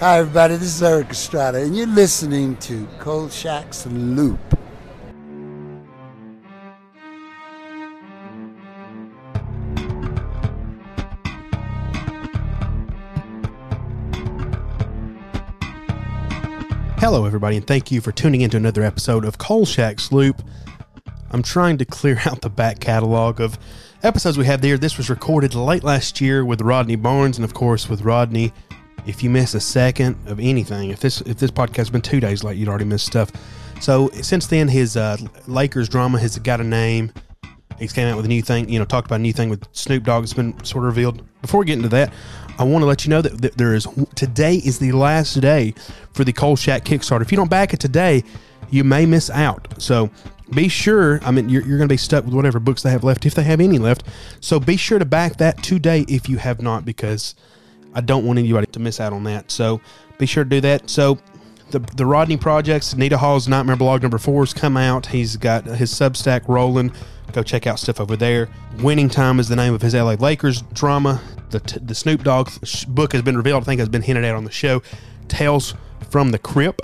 Hi, everybody. This is Erik Estrada, and you're listening to Kolchak's Loop. Hello, everybody, and thank you for tuning into another episode of Kolchak's Loop. I'm trying to clear out the back catalog of episodes we have there. This was recorded late last year with Rodney Barnes, and of course with Rodney. If you miss a second of anything, if this if this podcast has been two days late, you'd already missed stuff. So since then, his uh, Lakers drama has got a name. He's came out with a new thing, you know, talked about a new thing with Snoop Dogg It's been sort of revealed. Before we get into that, I want to let you know that, that there is today is the last day for the Kolchak Kickstarter. If you don't back it today, you may miss out. So be sure, I mean, you're, you're going to be stuck with whatever books they have left, if they have any left. So be sure to back that today if you have not, because I don't want anybody to miss out on that. So be sure to do that. So the, the Rodney projects, Nita Hall's Nightmare Blog number four has come out. He's got his Substack rolling. Go check out stuff over there. Winning Time is the name of his LA Lakers drama. The, the Snoop Dogg book has been revealed. I think has been hinted at on the show. Tales from the Crypt.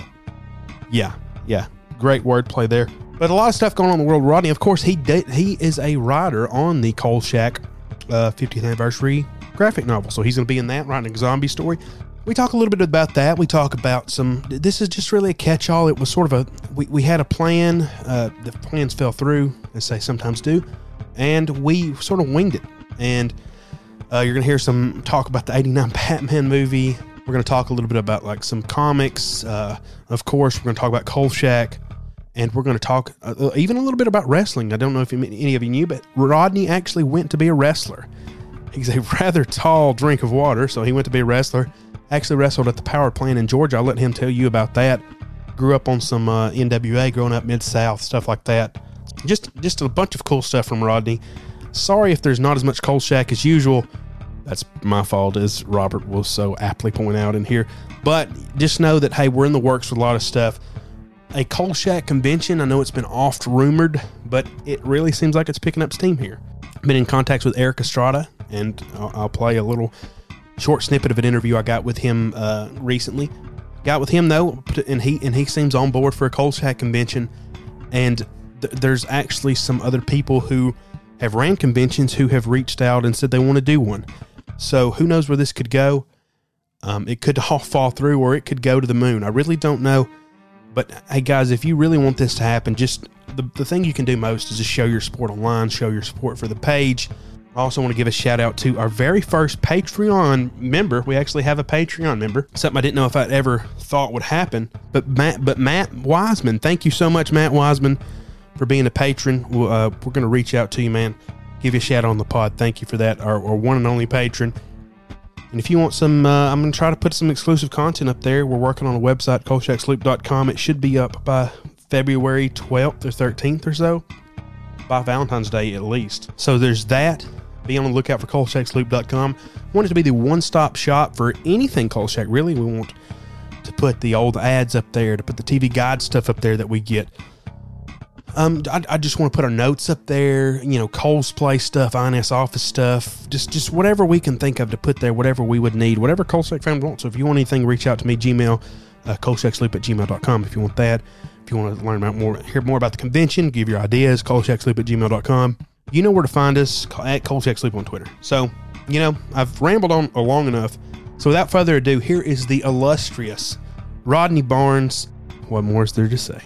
Yeah, yeah, great wordplay there. But a lot of stuff going on in the world. Rodney, of course, he did, he is a writer on the Kolchak uh, 50th anniversary graphic novel, so he's going to be in that writing a zombie story. We talk a little bit about that. We talk about some. This is just really a catch-all. It was sort of a. We, we had a plan. Uh, the plans fell through, as they sometimes do, and we sort of winged it. And uh, you're gonna hear some talk about the '89 Batman movie. We're gonna talk a little bit about like some comics. Uh, of course, we're gonna talk about Kolchak, and we're gonna talk uh, even a little bit about wrestling. I don't know if any of you knew, but Rodney actually went to be a wrestler. He's a rather tall drink of water, so he went to be a wrestler. Actually wrestled at the power plant in Georgia. I'll let him tell you about that. Grew up on some uh, NWA, growing up mid South, stuff like that. Just just a bunch of cool stuff from Rodney. Sorry if there's not as much Kolchak as usual. That's my fault, as Robert will so aptly point out in here. But just know that hey, we're in the works with a lot of stuff. A Kolchak convention, I know it's been oft rumored, but it really seems like it's picking up steam here. Been in contact with Erik Estrada, and I'll, I'll play a little short snippet of an interview I got with him uh, recently. Got with him though, and he and he seems on board for a Kolchak convention. And th- there's actually some other people who have ran conventions who have reached out and said they want to do one. So who knows where this could go? Um, it could all fall through, or it could go to the moon. I really don't know. But hey, guys, if you really want this to happen, just the, the thing you can do most is just show your support online, show your support for the page. I also want to give a shout out to our very first Patreon member. We actually have a Patreon member. Something I didn't know if I'd ever thought would happen. But Matt, but Matt Wiseman, thank you so much, Matt Wiseman, for being a patron. Uh, we're going to reach out to you, man. Give you a shout out on the pod. Thank you for that, our, our one and only patron. And if you want some, uh, I'm going to try to put some exclusive content up there. We're working on a website, kolchaksloop.com. It should be up by February 12th or 13th or so, by Valentine's Day at least. So there's that. Be on the lookout for kolchaksloop.com. Want it to be the one stop shop for anything Kolchak, really. We want to put the old ads up there, to put the TV guide stuff up there that we get. Um, I, I just want to put our notes up there, you know, Cole's Play stuff, INS Office stuff, just just whatever we can think of to put there, whatever we would need, whatever Kolchak fans wants. So if you want anything, reach out to me, Gmail, uh, kolchaksloop at gmail.com if you want that. If you want to learn about more, hear more about the convention, give your ideas, kolchaksloop at gmail.com you know where to find us at Sleep on Twitter. So, you know, I've rambled on long enough. So, without further ado, here is the illustrious Rodney Barnes. What more is there to say?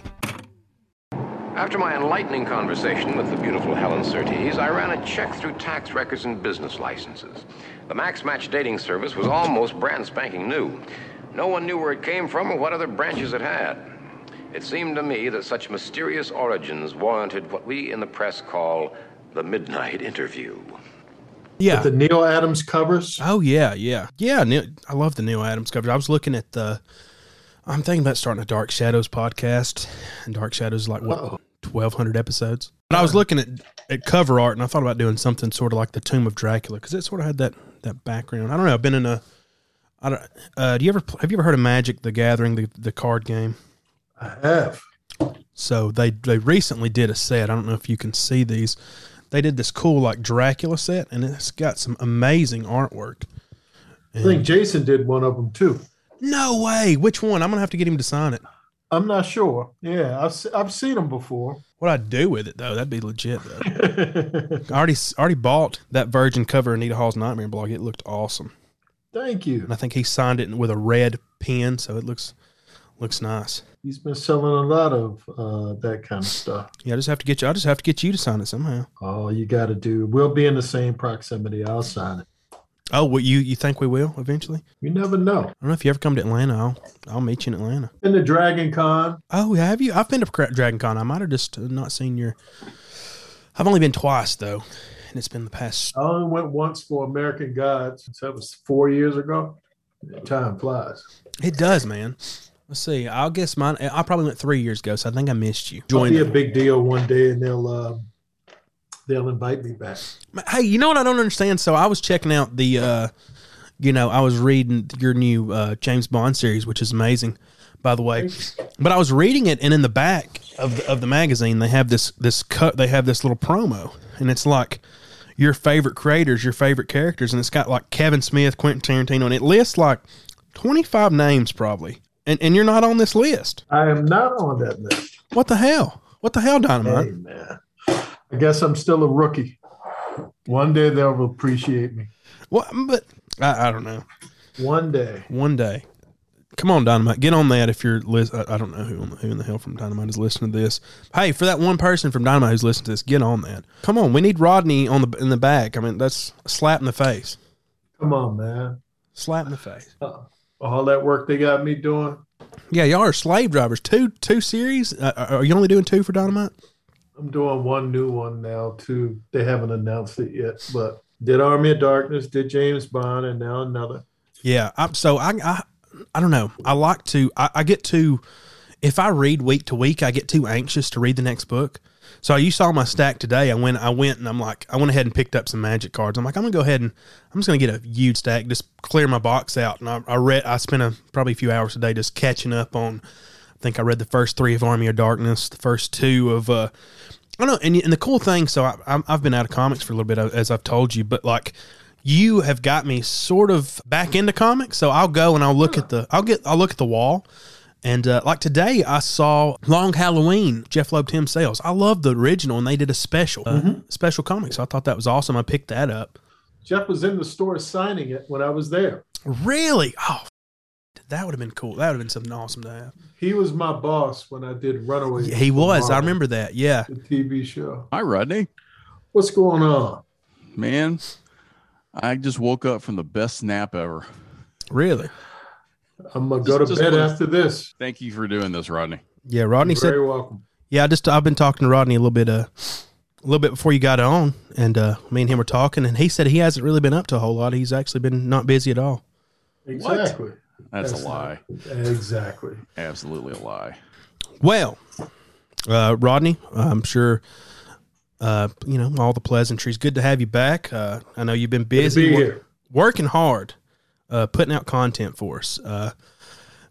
After my enlightening conversation with the beautiful Helen Surtees, I ran a check through tax records and business licenses. The Max Match dating service was almost brand spanking new. No one knew where it came from or what other branches it had. It seemed to me that such mysterious origins warranted what we in the press call the midnight interview. Yeah, the Neal Adams covers. Oh yeah, yeah, yeah. Neal, I love the Neal Adams covers. I was looking at the. I'm thinking about starting a Dark Shadows podcast, and Dark Shadows is like what twelve hundred episodes. But I was looking at at cover art, and I thought about doing something sort of like the Tomb of Dracula because it sort of had that that background. I don't know. I've been in a. I don't. Uh, do you ever have you ever heard of Magic: The Gathering, the the card game? I have. So they they recently did a set. I don't know if you can see these they did this cool like Dracula set, and it's got some amazing artwork. And I think Jason did one of them too. No way. Which one? I'm gonna have to get him to sign it. I'm not sure. Yeah, I've I've seen them before. What I'd do with it though, that'd be legit though. I already already bought that Virgin cover of Anita Hall's Nightmare blog. It looked awesome, Thank you. and I think he signed it with a red pen, so it looks looks nice. He's been selling a lot of uh, that kind of stuff. Yeah, I just have to get you. I just have to get you to sign it somehow. All you got to do. We'll be in the same proximity. I'll sign it. Oh, well, you you think we will eventually? You never know. I don't know if you ever come to Atlanta. I'll I'll meet you in Atlanta. In the Dragon Con, Oh, have you? I've been to Dragon Con. I might have just not seen your. I've only been twice though, and it's been the past. I only went once for American Gods. That was four years ago. Time flies. It does, man. Let's see. I'll guess mine. I probably went three years ago, so I think I missed you. It'll Join. be a big deal one day, and they'll uh, they'll invite me back. Hey, you know what I don't understand? So I was checking out the, uh, you know, I was reading your new uh, James Bond series, which is amazing, by the way. But I was reading it, and in the back of the, of the magazine, they have this this cut. They have this little promo, and it's like your favorite creators, your favorite characters, and it's got like Kevin Smith, Quentin Tarantino, and it lists like twenty five names probably, and and you're not on this list. I am not on that list. What the hell? What the hell, Dynamite? Hey man, I guess I'm still a rookie. One day they'll appreciate me. Well, but I, I don't know. One day. One day. Come on, Dynamite. Get on that if you're lis- I, I don't know who, who in the hell from Dynamite is listening to this. Hey, for that one person from Dynamite who's listening to this, get on that. Come on. We need Rodney on the in the back. I mean, that's a slap in the face. Come on, man. Slap in the face. All that work they got me doing. Yeah, y'all are slave drivers. Two two series. Uh, are you only doing two for Dynamite? I'm doing one new one now too. They haven't announced it yet, but did Army of Darkness, did James Bond, and now another. Yeah. I'm, so I, I I don't know. I like to. I, I get to. If I read week to week, I get too anxious to read the next book. So you saw my stack today. I went. I went and I'm like. I went ahead and picked up some magic cards. I'm like. I'm gonna go ahead and I'm just gonna get a huge stack. Just clear my box out. And I, I read. I spent a probably a few hours a day just catching up on. I think I read the first three of Army of Darkness, the first two of. uh I know, and, and the cool thing. So I, I'm- I've been out of comics for a little bit, as I've told you, but like you have got me sort of back into comics. So I'll go and I'll look at the. I'll get. I'll look at the wall. And uh, like today, I saw Long Halloween, Jeph Loeb, Tim Sales. I love the original, and they did a special, uh, special comic. So I thought that was awesome. I picked that up. Jeph was in the store signing it when I was there. Really? Oh, that would have been cool. That would have been something awesome to have. He was my boss when I did Runaway. He was. I remember that. Yeah. the TV show. Hi, Rodney. What's going on? Man, I just woke up from the best nap ever. Really? I'm gonna go to Just- just bed wanna- after this. Thank you for doing this, Rodney. Yeah. Rodney You're said. very welcome. Yeah. I just I've been talking to Rodney a little bit. Uh, a little bit before you got on, and uh, me and him were talking, and he said he hasn't really been up to a whole lot. He's actually been not busy at all. Exactly. That's, That's a lie. Exactly. Absolutely a lie. Well, uh, Rodney, I'm sure uh, you know all the pleasantries. Good to have you back. Uh, I know you've been busy be wor- here. working hard, uh, putting out content for us. Uh,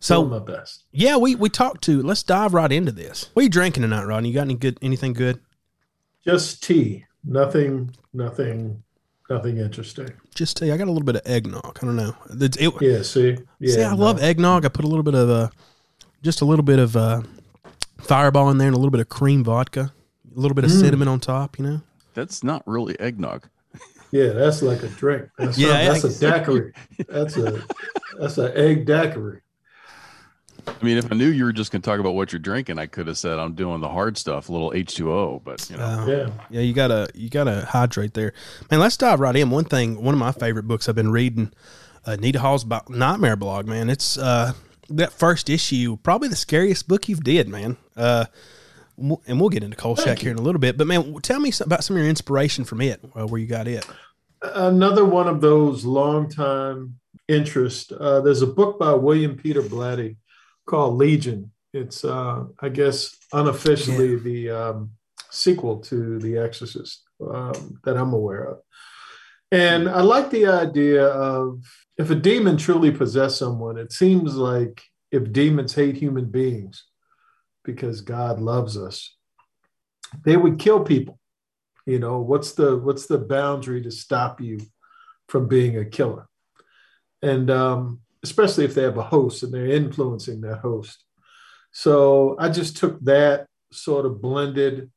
so Doing my best. yeah, we we talked to. Let's dive right into this. What are you drinking tonight, Rodney? You got any good anything good? Just tea. Nothing. Nothing. Nothing interesting. Just tea. I got a little bit of eggnog. I don't know. It's- it- Yeah. See. Yeah. see, I no. love eggnog. I put a little bit of uh, just a little bit of uh, Fireball in there and a little bit of cream vodka, a little bit of Mm. cinnamon on top. You know. That's not really eggnog. Yeah, that's like a drink. That's Yeah, yeah, that's a daiquiri. That's a that's an egg daiquiri. I mean, if I knew you were just going to talk about what you're drinking, I could have said I'm doing the hard stuff, a little H2O. But you know, Uh, Yeah. Yeah, you gotta you gotta hydrate there, man. Let's dive right in. One thing, one of my favorite books I've been reading, uh, Nita Hall's about Nightmare blog. Man, it's uh, that first issue, probably the scariest book you've did, man. Uh, and we'll get into Kolchak here in a little bit, but man, tell me about some of your inspiration from it, uh, where you got it. Another one of those long time interest. Uh, there's a book by William Peter Blatty called Legion. It's uh, I guess unofficially the um, sequel to The Exorcist um, that I'm aware of. And I like the idea of if a demon truly possessed someone, it seems like if demons hate human beings because God loves us, they would kill people. You know, what's the what's the boundary to stop you from being a killer? And um, especially if they have a host and they're influencing that host. So I just took that sort of blended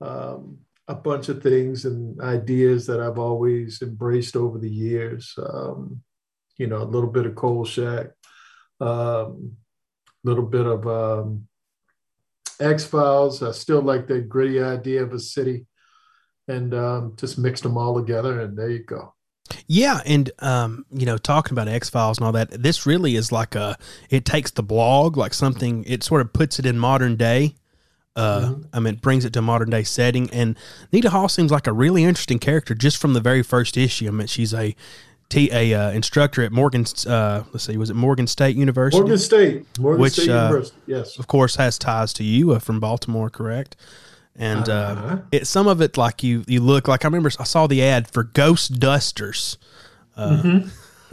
um, a bunch of things and ideas that I've always embraced over the years. Um, you know, a little bit of Kolchak, a um, little bit of um, X Files. I still like that gritty idea of a city, and um, just mixed them all together, and there you go. Yeah, and um, you know, talking about X Files and all that, this really is like a. It takes the blog like something. It sort of puts it in modern day. Uh, mm-hmm. I mean, it brings it to a modern day setting. And Nita Hall seems like a really interesting character just from the very first issue. I mean, she's a T a uh, instructor at Morgan. Uh, let's see, was it Morgan State University? Morgan State, Morgan which, State uh, University. Yes, of course, has ties to you uh, from Baltimore, correct? And uh, uh-huh. it some of it like you you look like I remember I saw the ad for Ghost Dusters, mm-hmm.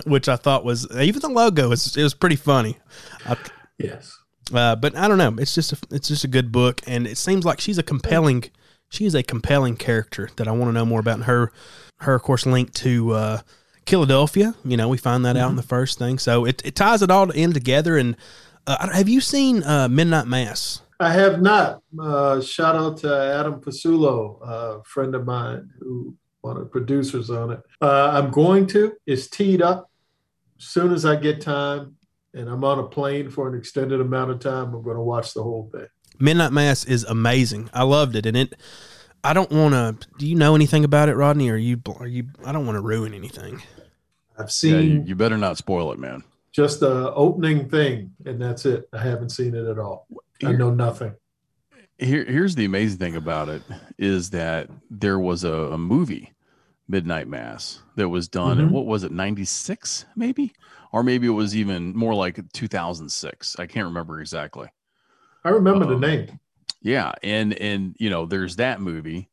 which I thought was even the logo was it was pretty funny. I, yes, uh, but I don't know. It's just a, it's just a good book, and it seems like she's a compelling she is a compelling character that I want to know more about. And her her of course linked to uh, Philadelphia. You know, we find that mm-hmm. out in mm-hmm. the first thing, so it, it ties it all in together. And uh, have you seen uh, Midnight Mass? I have not. Uh, shout out to Adam Pasulo, a friend of mine who one of the producers on it. Uh, I'm going to. It's teed up. As soon as I get time, and I'm on a plane for an extended amount of time, I'm going to watch the whole thing. Midnight Mass is amazing. I loved it, and it. I don't want to. Do you know anything about it, Rodney? Or are you? Are you? I don't want to ruin anything. I've seen. Yeah, you, you, better not spoil it, man. Just the opening thing, and that's it. I haven't seen it at all. I know nothing. Here, here's the amazing thing about it is that there was a, a movie, Midnight Mass, that was done. Mm-hmm. what was it? Ninety six, maybe or maybe it was even more like 2006. I can't remember exactly. I remember um, the name. Yeah, and and you know, there's that movie,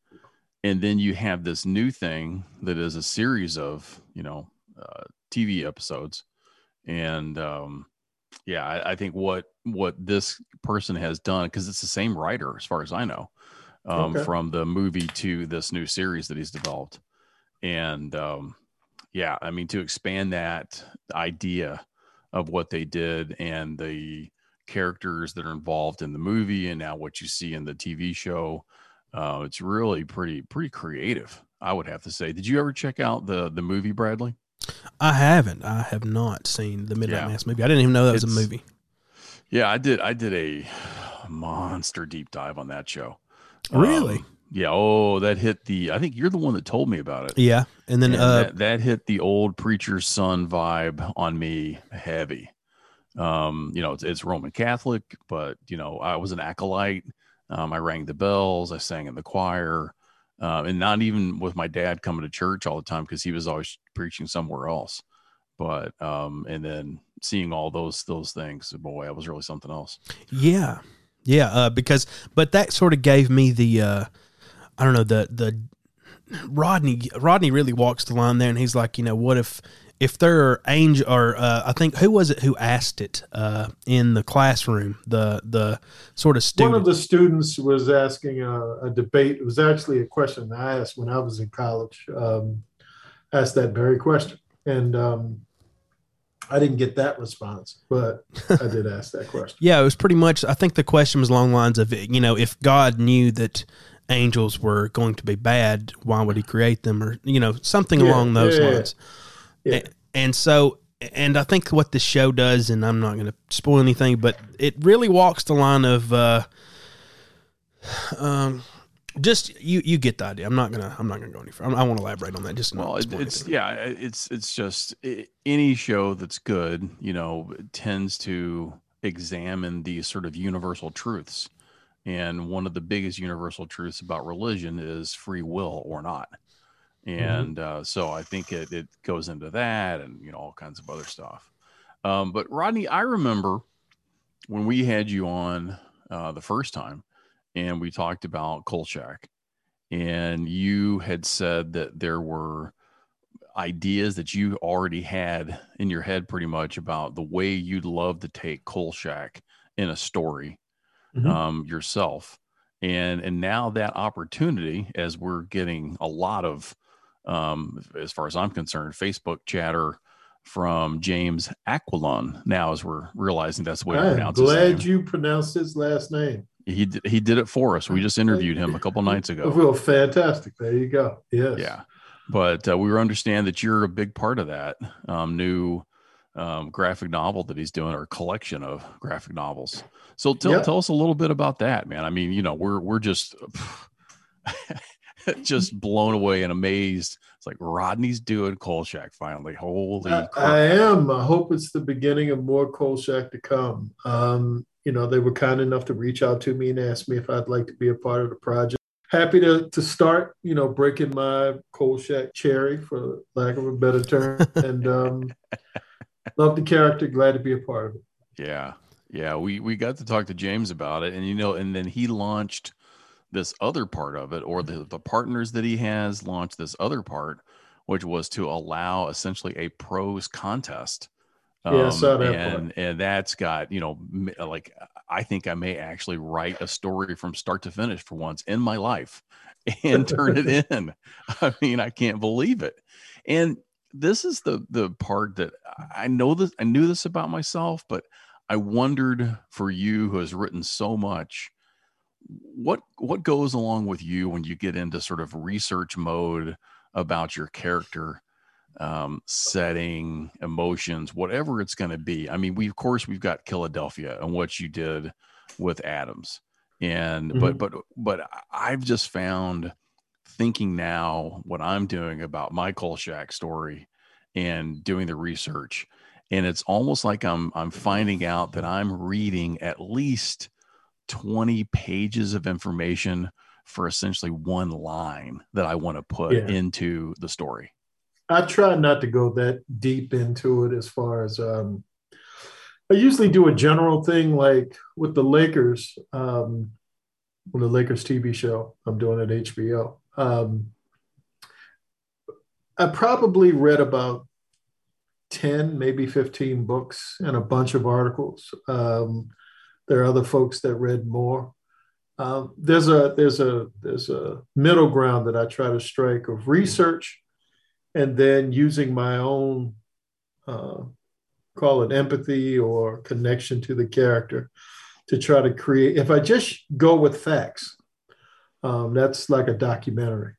and then you have this new thing that is a series of you know uh, TV episodes, and um, yeah, I, I think what what this person has done because it's the same writer as far as I know, um, okay. from the movie to this new series that he's developed, and um, yeah, I mean to expand that idea of what they did and the characters that are involved in the movie and now what you see in the TV show, uh, it's really pretty pretty creative. I would have to say. Did you ever check out the the movie Bradley? I haven't. I have not seen the Midnight yeah. Mass movie. I didn't even know that was a movie. Yeah, I did. I did a monster deep dive on that show. Really? Um, yeah. Oh, that hit the. I think you're the one that told me about it. Yeah, and then and uh, that, that, hit the old preacher's son vibe on me heavy. Um, you know, it's, it's Roman Catholic, but you know, I was an acolyte. Um, I rang the bells. I sang in the choir, uh, and not even with my dad coming to church all the time because he was always preaching somewhere else. But um, and then seeing all those those things, boy, that was really something else. Yeah, yeah. Uh, because but that sort of gave me the. Uh, I don't know the the Rodney Rodney really walks the line there, and he's like, you know, what if if there are angel or uh, I think who was it who asked it uh, in the classroom? The the sort of student. One of the students was asking a, a debate. It was actually a question I asked when I was in college. Um, asked that very question, and um, I didn't get that response, but I did ask that question. yeah, it was pretty much. I think the question was along the lines of, you know, if God knew that angels were going to be bad, why would he create them? Or, you know, something yeah, along those yeah, lines. Yeah. And, and so, and I think what this show does, and I'm not going to spoil anything, but it really walks the line of, uh, um, just you you get the idea. I'm not gonna I'm not gonna go any further. I won't elaborate on that. Just well, it's anything. yeah, it's it's just it, any show that's good, you know, tends to examine these sort of universal truths and one of the biggest universal truths about religion is free will or not. Mm-hmm. And mm-hmm. uh, so I think it, it goes into that and, you know, all kinds of other stuff. Um, but Rodney, I remember when we had you on uh, the first time and we talked about Kolchak and you had said that there were ideas that you already had in your head pretty much about the way you'd love to take Kolchak in a story mm-hmm. um, yourself. And and now that opportunity, as we're getting a lot of, um, as far as I'm concerned, Facebook chatter from James Aquilone. Now, as we're realizing that's the way to I'm pronounce his glad you pronounced his last name. He did, he did it for us. We just interviewed him a couple nights ago. Well, fantastic. There you go. Yes. Yeah, but uh, we understand that you're a big part of that um, new um, graphic novel that he's doing, or collection of graphic novels. So tell Yep. tell us a little bit about that, man. I mean, you know, we're we're just just blown away and amazed. It's like Rodney's doing Kolchak finally. Holy I, crap! I am. I hope it's the beginning of more Kolchak to come. Um, you know, they were kind enough to reach out to me and ask me if I'd like to be a part of the project. Happy to to start, you know, breaking my Kolchak cherry, for lack of a better term, and um, love the character. Glad to be a part of it. Yeah. Yeah. We, we got to talk to James about it and, you know, and then he launched this other part of it or the, mm-hmm. the partners that he has launched this other part, which was to allow essentially a prose contest. Yeah, I um, saw that and, and that's got, you know, uh, like, I think I may actually write a story from start to finish for once in my life and turn it in. I mean, I can't believe it. And this is the the part that I know this I knew this about myself, but I wondered for you who has written so much, what what goes along with you when you get into sort of research mode about your character, um, setting, emotions, whatever it's going to be. I mean, we of course we've got Philadelphia and what you did with Adams, and but but but I've just found thinking now what I'm doing about my Kolchak story and doing the research and it's almost like I'm I'm finding out that I'm reading at least 20 pages of information for essentially one line that I want to put Yeah. into the story. I try not to go that deep into it as far as um, I usually do a general thing like with the Lakers, um, with the Lakers TV show I'm doing at HBO. Um, I probably read about 10, maybe 15 books and a bunch of articles. Um, there are other folks that read more. Um, there's a there's a there's a middle ground that I try to strike of research and then using my own uh, call it empathy or connection to the character to try to create if i just go with facts um, that's like a documentary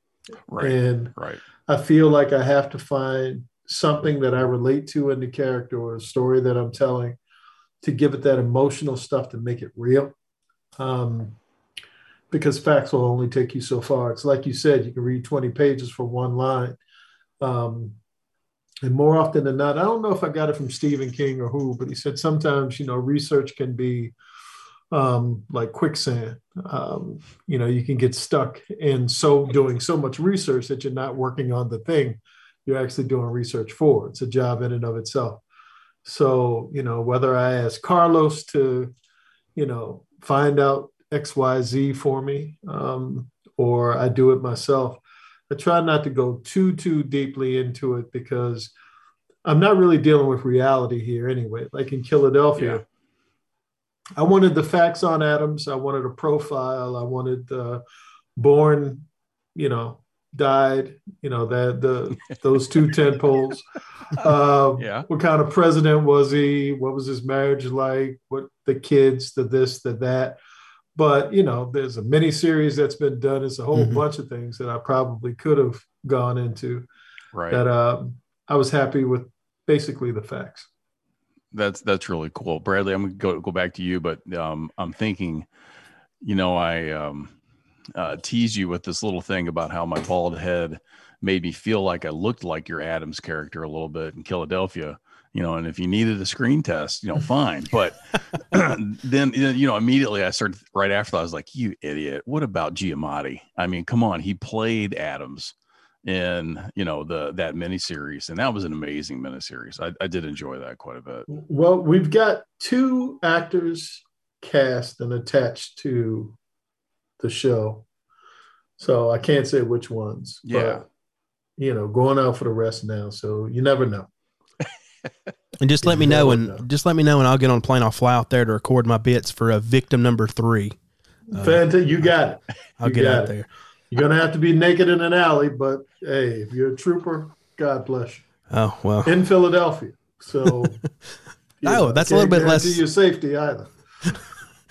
Right. and right. i feel like i have to find something that i relate to in the character or a story that i'm telling to give it that emotional stuff to make it real um, because facts will only take you so far it's like you said you can read 20 pages for one line um, and more often than not, I don't know if I got it from Stephen King or who, but he said sometimes, you know, research can be um, like quicksand. Um, you know, you can get stuck in so doing so much research that you're not working on the thing you're actually doing research for. It's a job in and of itself. So, you know, whether I ask Carlos to, you know, find out XYZ for me, um, or I do it myself, I try not to go too too deeply into it because I'm not really dealing with reality here anyway. Like in Philadelphia, I wanted the facts on Adams. I wanted a profile. I wanted uh, born, you know, died. You know that the those two tent poles. Um, Yeah. What kind of president was he? What was his marriage like? What the kids? The this, the that but you know there's a mini series that's been done It's a whole Mhm. bunch of things that i probably could have gone into Right. that um, i was happy with basically the facts That's that's really cool, Bradley. I'm gonna go go back to you, but um, I'm thinking, you know, I um, uh, teased you with this little thing about how my bald head made me feel like I looked like your Adams character a little bit in Philadelphia. You know, and if you needed a screen test, you know, fine. But then, you know, immediately I started right after that. I was like, "You idiot! What about Giamatti? I mean, come on, he played Adams." in you know the that miniseries and that was an amazing miniseries I, I did enjoy that quite a bit well we've got two actors cast and attached to the show so i can't say which ones Yeah. but, you know going out for the rest now so you never know And just let me know, well and done. just let me know, and I'll get on a plane. I'll fly out there to record my bits for a victim number three. Uh, Fanta, you got it I'll You get out it. there. you're gonna have to be naked in an alley but hey if you're a trooper god bless you Oh well. in Philadelphia. So, you Oh, that's a little bit less- guarantee your safety either.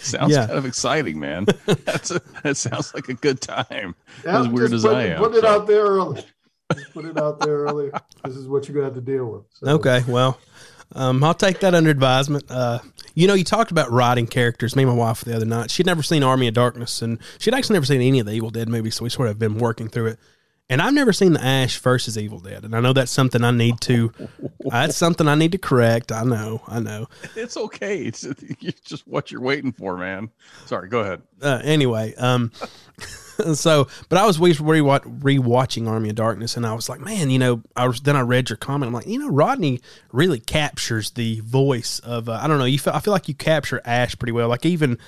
Sounds Yeah. kind of exciting, man. That's a, that sounds like a good time. Yeah, As weird as put, I am. Put it so. out there early. Just put it out there early. This is what you're going to have to deal with. So, Okay, well, um, I'll take that under advisement. Uh, you know, you talked about writing characters. Me and my wife the other night. She'd never seen Army of Darkness, and she'd actually never seen any of the Evil Dead movies. So we sort of been working through it. And I've never seen the Ash versus Evil Dead, and I know that's something I need to. That's something I need to correct. I know, I know. It's okay. It's, it's just what you're waiting for, man. Sorry, go ahead. uh, anyway, um, so but I was re rewatching Army of Darkness, and I was like, man, you know, I was then I read your comment. I'm like, you know, Rodney really captures the voice of uh, I don't know. You feel I feel like you capture Ash pretty well. Like even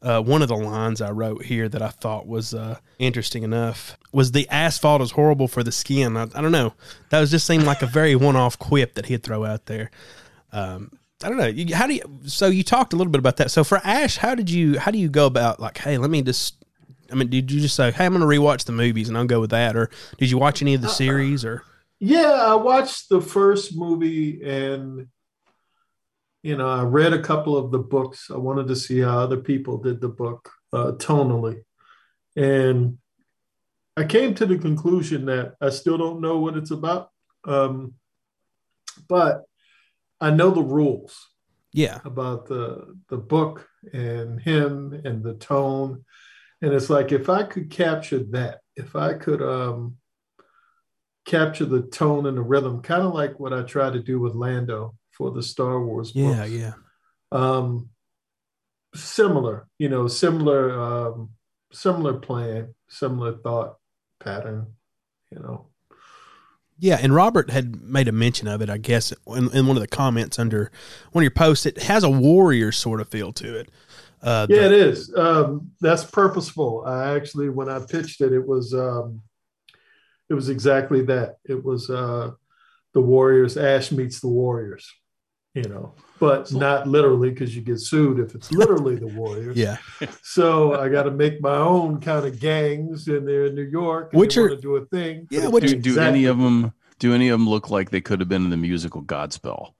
uh, one of the lines I wrote here that I thought was uh, interesting enough was the asphalt is horrible for the skin. I, I don't know. That was just seemed like a very one off quip that he'd throw out there. Um, I don't know. You- How do you? So you talked a little bit about that. So for Ash, how did you? How do you go about like, hey, let me just. I mean, did you just say, hey, I'm going to rewatch the movies and I'll go with that, or did you watch any of the series, or Yeah, I watched the first movie and you know, I read a couple of the books. I wanted to see how other people did the book uh, tonally. And I came to the conclusion that I still don't know what it's about. Um, but I know the rules yeah, about the the book and him and the tone and it's like if i could capture that if i could um capture the tone and the rhythm kind of like what i try to do with lando for the star wars book. yeah, books. yeah, um similar you know similar um similar plan similar thought pattern you know yeah. And Robert had made a mention of it, I guess, in, in one of the comments under one of your posts. It has a warrior sort of feel to it. Uh, Yeah, the- it is. Um, that's purposeful. I actually, when I pitched it, it was um, it was exactly that. It was uh, the Warriors. Ash meets the Warriors. You know, but not literally because you get sued if it's literally the Warriors. yeah. So I got to make my own kind of gangs, and they're in New York. And Which they are- do a thing. Yeah, which- it's Do, do exactly- any of them? Do any of them look like they could have been in the musical Godspell?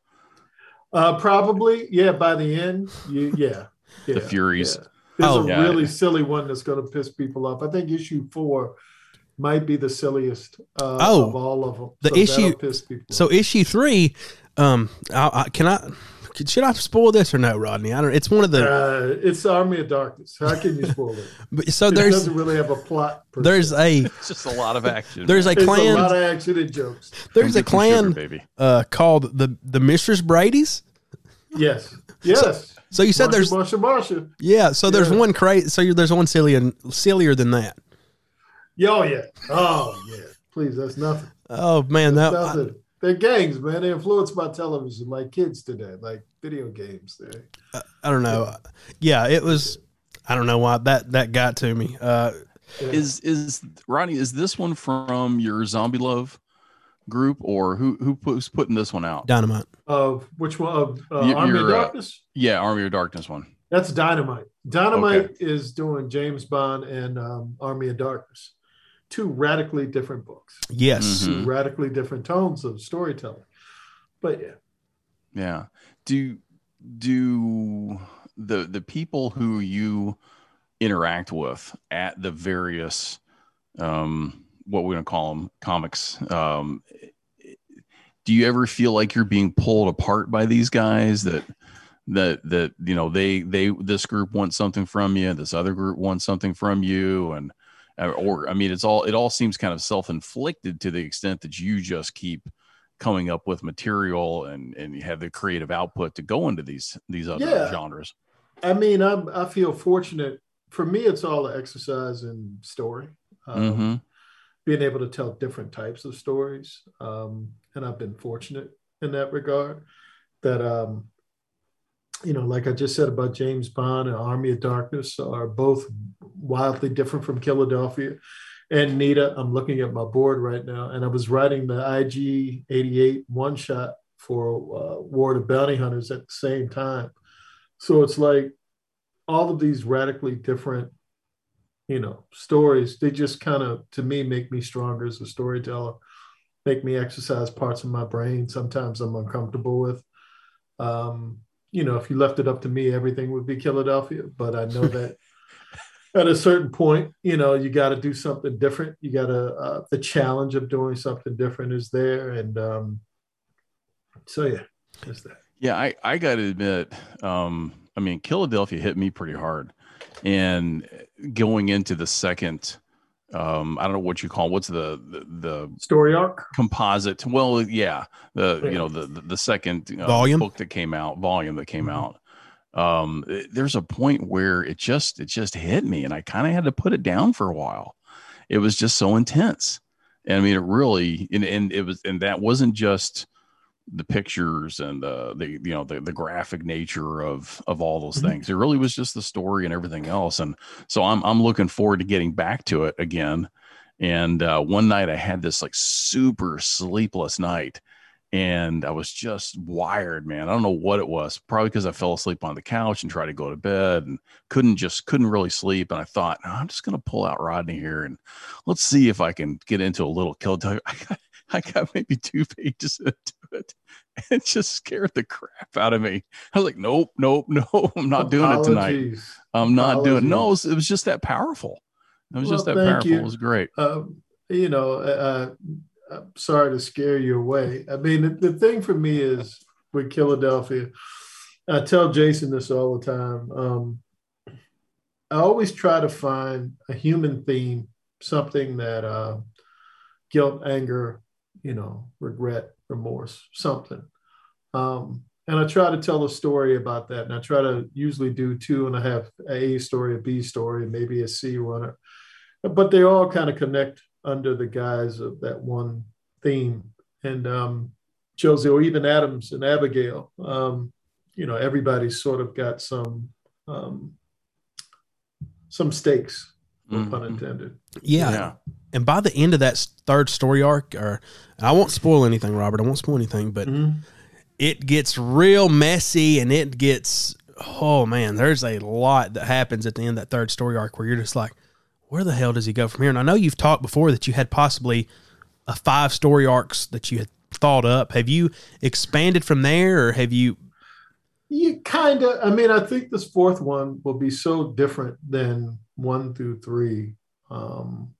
Uh, probably, yeah. By the end, you, yeah, yeah The Furies. yeah. There's Oh. a Yeah. really silly one that's going to piss people off. I think issue four might be the silliest uh, Oh, of all of them. the So issue- piss people. So issue three, um, I, I, can I? Should I spoil this or no, Rodney? I don't. It's one of the. uh, it's Army of Darkness. How can you spoil it? but- so it there's doesn't really have a plot. per there's se. a It's just a lot of action. there's a It's a lot of action and jokes. there's a Come get clan sugar, baby. uh, called the the Mistress Brady's. Yes, yes. So you said Marsha, there's Marsha, Marsha. yeah. So there's Yeah. one crazy. So you're, there's one sillier sillier than that. Yeah, oh yeah. Oh yeah. Please, that's nothing. Oh man, that I, nothing. They're gangs, man. They're influenced by television, like kids today, like video games. They I don't know. Yeah, it was. I don't know why that that got to me. Uh, Is is Ronnie? Is this one from your Zombie Love group, or who who who's putting this one out? dynamite. of which one of uh, You- Army of you're, uh, Darkness? Yeah, Army of Darkness one. That's Dynamite. Dynamite is doing James Bond and um, Army of Darkness, two radically different books, Yes. Mhm. two radically different tones of storytelling. But yeah, Yeah. Do do the the people who you interact with at the various um what we're going to call them comics um do you ever feel like you're being pulled apart by these guys that that that you know they they this group wants something from you this other group wants something from you and or i mean it's all it all seems kind of self-inflicted to the extent that you just keep coming up with material and and you have the creative output to go into these these other Yeah. genres I mean, I'm, I feel fortunate. For me, it's all an exercise in story. Um, hmm being able to tell different types of stories. Um, and I've been fortunate in that regard that, um, you know, like I just said about James Bond and Army of Darkness are both wildly different from Philadelphia. And Nita, I'm looking at my board right now, and I was writing the IG 88 one shot for uh, War of Bounty Hunters at the same time. So it's like all of these radically different you know stories they just kind of to me make me stronger as a storyteller make me exercise parts of my brain. Sometimes I'm uncomfortable with. Um, you know, if you left it up to me, everything would be Philadelphia. But I know that at a certain point, you know, you got to do something different. You got to, uh, the challenge of doing something different is there. And um, so, yeah, just that. Yeah, I, I got to admit, um, I mean, Philadelphia hit me pretty hard. And going into the second, um, I don't know what you call what's the, the, the story arc composite. Well, yeah, the yeah. you know the the, the second uh, volume book that came out, volume that came mm-hmm. out um, there's a point where it just it just hit me, and I kind of had to put it down for a while. It was just so intense, and I mean, it really and, and it was and that wasn't just the pictures and the the you know the, the graphic nature of of all those mm-hmm. things. It really was just the story and everything else. And so I'm I'm looking forward to getting back to it again. And uh, one night I had this like super sleepless night and I was just wired, man. I don't know what it was. Probably because I fell asleep on the couch and tried to go to bed and couldn't just couldn't really sleep. And I thought, no, I'm just gonna pull out Rodney here and let's see if I can get into a little kill. I got, I got maybe two pages it. It just scared the crap out of me. I was like, nope, nope, nope. I'm not doing it tonight. I'm not doing. It. No, it was, it was, just that powerful. It was well, just that powerful. You. It was great. Um, you know, uh, I'm sorry to scare you away. I mean, the, the thing for me is with Philadelphia, I tell Jason this all the time. Um, I always try to find a human theme, something that uh, guilt, anger, you know, regret, remorse, something. Um, and I try to tell a story about that. And I try to usually do two and a half a A story, a B story, maybe a C runner. But they all kind of connect under the guise of that one theme. And um, Josie, or even Adams and Abigail, um, you know, everybody's sort of got some um, some stakes, mm-hmm. pun intended. Yeah. yeah. And by the end of that third story arc, or I won't spoil anything, Robert. I won't spoil anything, but mm-hmm. it gets real messy, and it gets oh man, there's a lot that happens at the end of that third story arc where you're just like, where the hell does he go from here? And I know you've talked before that you had possibly a five story arcs that you had thought up. Have you expanded from there, or have you? You kind of. I mean, I think this fourth one will be so different than one through three. Um,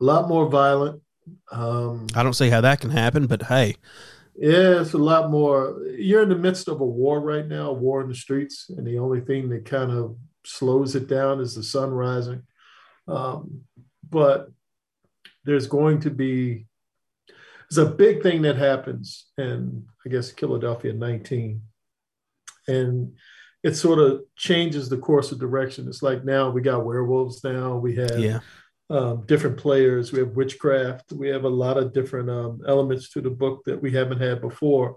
a lot more violent. Um, I don't see how that can happen, but hey. Yeah, it's a lot more. You're in the midst of a war right now, a war in the streets, and the only thing that kind of slows it down is the sun rising. Um, but there's going to be there's a big thing that happens in I guess Philadelphia 19, and it sort of changes the course of direction. It's like now we got werewolves. Now we have yeah. Um, different players. We have witchcraft. We have a lot of different um, elements to the book that we haven't had before,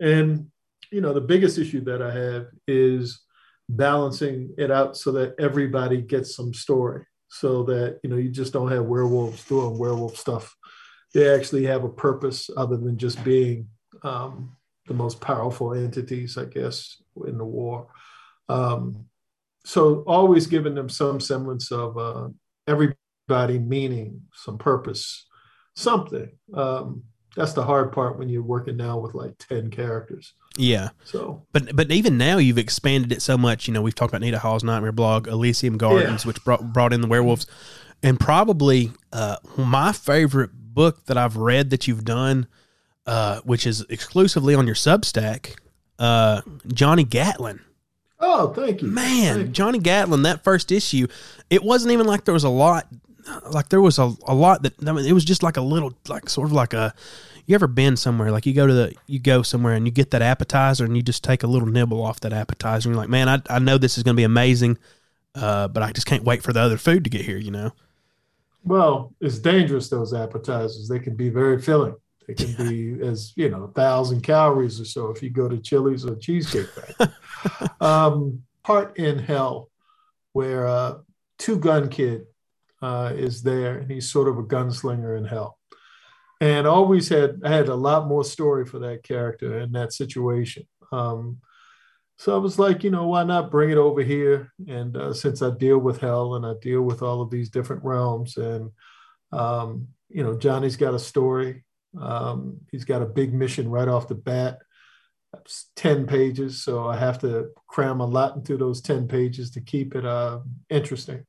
and you know the biggest issue that I have is balancing it out so that everybody gets some story so that you know you just don't have werewolves doing werewolf stuff they actually have a purpose other than just being um, the most powerful entities i guess in the war um, so always giving them some semblance of uh, everybody meaning some purpose something. Um, that's the hard part when you're working now with like 10 characters. Yeah. So but but even now you've expanded it so much. You know we've talked about nita hall's nightmare blog elysium gardens yeah. which brought, brought in the werewolves. And probably uh, my favorite book that i've read that you've done uh, which is exclusively on your substack uh, johnny gatlin. Oh thank you. Man thank johnny gatlin that first issue it wasn't even like there was a lot like there was a, a lot that I mean, it was just like a little like sort of like a you ever been somewhere like you go to the you go somewhere and you get that appetizer and you just take a little nibble off that appetizer and you're like man I, I know this is going to be amazing uh, but I just can't wait for the other food to get here you know? Well it's dangerous those appetizers. They can be very filling. They can be as you know a thousand calories or so if you go to Chili's or Cheesecake Factory. Um, part in hell where uh, two gun kid uh, is there, and he's sort of a gunslinger in hell. And always had had a lot more story for that character in that situation. Um, so I was like, you know, why not bring it over here? And uh, since I deal with hell and I deal with all of these different realms, and um, you know, Johnny's got a story. Um, he's got a big mission right off the bat. It's 10 pages, so I have to cram a lot into those 10 pages to keep it uh, interesting.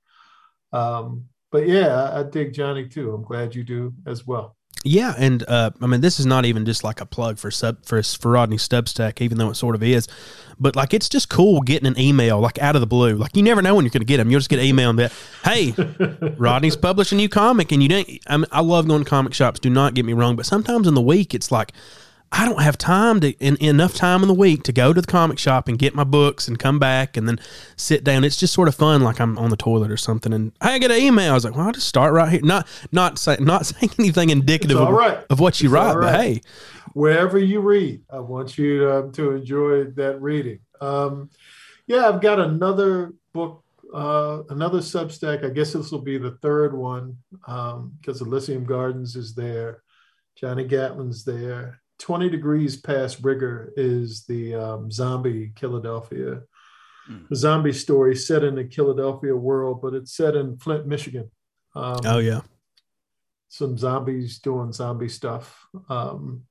Um, but yeah, I, I dig Johnny too. I'm glad you do as well. Yeah, and uh, I mean, this is not even just like a plug for sub for for Rodney Substack, even though it sort of is. But like, it's just cool getting an email like out of the blue. Like, you never know when you're going to get them. You'll just get an email and be, "Hey, Rodney's published a new comic," and you don't. I, mean, I love going to comic shops. Do not get me wrong, but sometimes in the week, it's like I don't have time to in, enough time in the week to go to the comic shop and get my books and come back and then sit down. It's just sort of fun, like I'm on the toilet or something. And I get an email. I was like, well, I'll just start right here. Not not say, not saying anything indicative of, right. of, what you it's write, right. but hey, wherever you read, I want you to, to enjoy that reading. Um, yeah, I've got another book, uh, another Substack. I guess this will be the third one because um, Elysium Gardens is there, Johnny Gatlin's there. 20 degrees past rigor is the um, zombie Philadelphia mm. the zombie story set in the Philadelphia world, but it's set in Flint, Michigan. Um, oh yeah, some zombies doing zombie stuff. Um,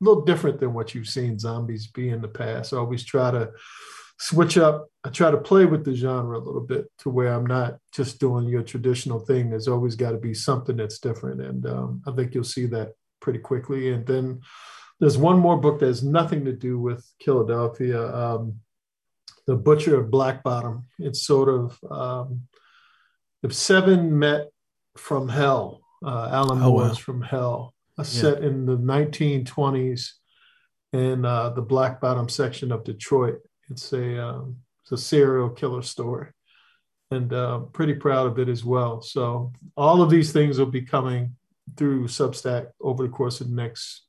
a little different than what you've seen zombies be in the past. I always try to switch up. I try to play with the genre a little bit to where I'm not just doing your traditional thing. There's always got to be something that's different, and um, I think you'll see that pretty quickly. And then there's one more book that has nothing to do with Philadelphia. Um, the Butcher of Black Bottom. It's sort of um, if Seven met from Hell, uh, Alan oh, Moore's wow. from Hell, a yeah. set in the 1920s in uh, the Black Bottom section of Detroit. It's a um, it's a serial killer story, and uh, pretty proud of it as well. So all of these things will be coming through Substack over the course of the next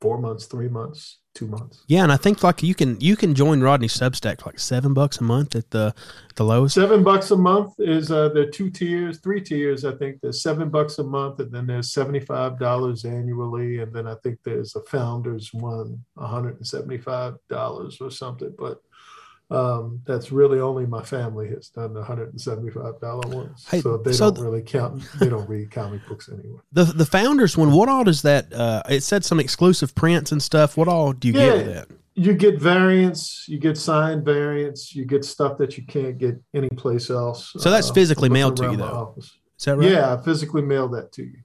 four months, three months, two months. Yeah, and I think like you can you can join Rodney Substack like seven bucks a month at the the lowest. Seven bucks a month is uh there are two tiers, three tiers. I think there's seven bucks a month, and then there's seventy five dollars annually, and then I think there's a founders one, one hundred and seventy five dollars or something. But um, that's really only my family has done the hundred and seventy five dollar ones. Hey, so they so don't really count. They don't read comic books anyway. The the founders one. What all does that? Uh, it said some exclusive prints and stuff. What all do you yeah, get with that? You get variants. You get signed variants. You get stuff that you can't get anyplace else. So that's uh, physically mailed to you, though. Office. Is that right? Yeah, I physically mailed that to you.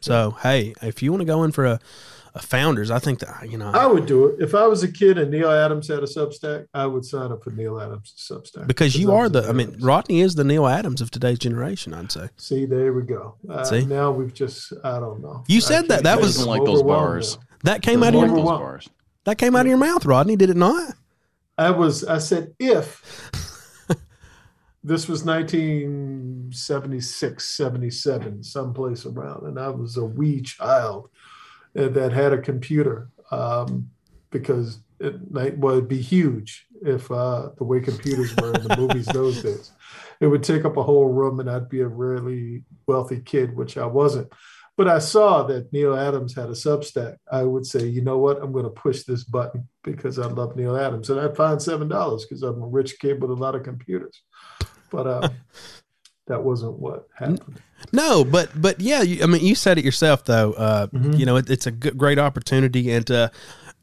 So hey, if you want to go in for a founders. I think that you know I would do it if I was a kid and Neal Adams had a Substack. I would sign up for Neal Adams Substack because you are the. I mean, Rodney is the Neal Adams of today's generation. I'd say. See, there we go. Uh, See, now we've just I don't know. You said that that was like those bars. Now. That came out of your bars. That came out of your mouth, Rodney. Did it not? I was. I said if. this was 1976 77 someplace around and i was a wee child that had a computer um, because it might well it'd be huge if uh, the way computers were in the movies those days. It would take up a whole room, and I'd be a really wealthy kid, which I wasn't. But I saw that Neal Adams had a Substack. I would say, you know what? I'm going to push this button because I love Neal Adams, and I'd find seven dollars because I'm a rich kid with a lot of computers. But uh, that wasn't what happened. No, but but yeah, you, I mean, you said it yourself though. Uh, mm-hmm. You know, it, it's a good, great opportunity, and uh,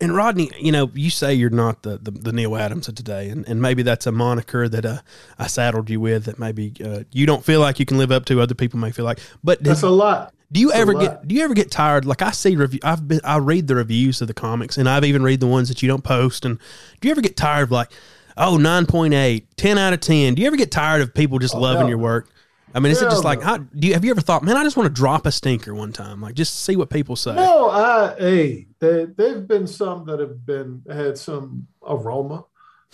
and Rodney, you know, you say you're not the, the, the, Neal Adams of today, and, and maybe that's a moniker that uh, I saddled you with that maybe uh, you don't feel like you can live up to. Other people may feel like, but that's a lot. Do you that's ever get Do you ever get tired? Like I see review, I've been I read the reviews of the comics, and I've even read the ones that you don't post. And do you ever get tired of like, oh, 9.8, 10 out of ten? Do you ever get tired of people just oh, loving your work? I mean, is it just like how do you have you ever thought, man, I just want to drop a stinker one time, like just see what people say? No, I hey, there, there've been some that have been had some aroma.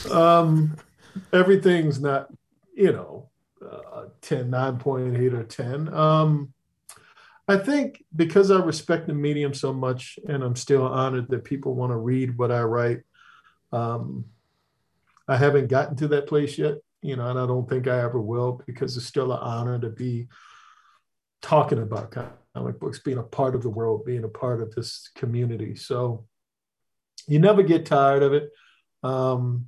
Um, everything's not, you know, uh, 10, 9.8 or 10. Um, I think because I respect the medium so much and I'm still honored that people want to read what I write, um, I haven't gotten to that place yet you know, and I don't think I ever will because it's still an honor to be talking about comic books, being a part of the world, being a part of this community. So you never get tired of it. Um,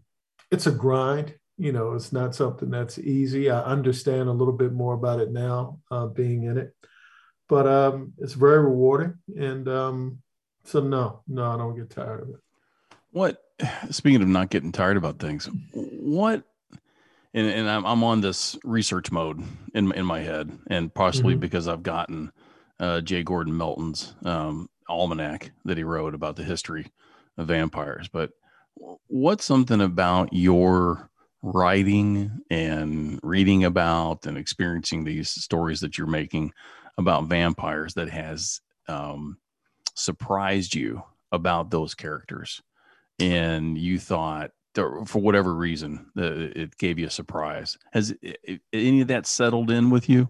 it's a grind. You know, it's not something that's easy. I understand a little bit more about it now, uh, being in it. but um, it's very rewarding. And um, so no, no, I don't get tired of it. What? Speaking of not getting tired about things, what? And, and I'm I'm on this research mode in in my head, and possibly Mhm. because I've gotten uh, J. Gordon Melton's um, almanac that he wrote about the history of vampires. But what's something about your writing and reading about and experiencing these stories that you're making about vampires that has um, surprised you about those characters and you thought for whatever reason it gave you a surprise has any of that settled in with you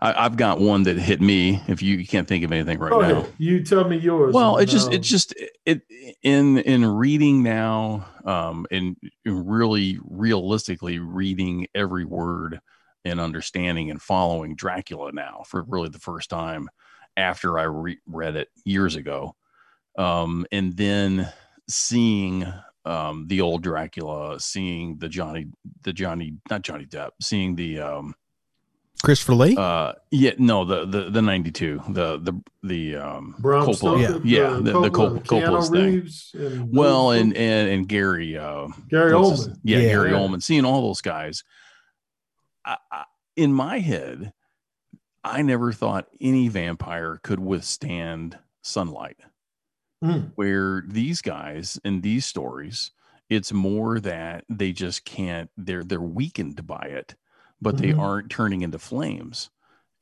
I, i've got one that hit me if you, you can't think of anything right now. You tell me yours. well it just, it just it in in reading now um and really realistically reading every word and understanding and following dracula now for really the first time after i re- read it years ago um and then seeing um the old dracula seeing the johnny the johnny not johnny depp seeing the um Christopher Lee. uh yeah no the the the 92 the the the um Bram Coppola. Stoker, yeah the, the Coppola, Cop- Coppola's Keanu thing and well and and and Gary uh Gary what's his- Oldman. yeah, Yeah. Gary Yeah. Oldman seeing all those guys I, I, in my head I never thought any vampire could withstand sunlight Mm. where these guys in these stories it's more that they just can't they're they're weakened by it but they Mhm. aren't turning into flames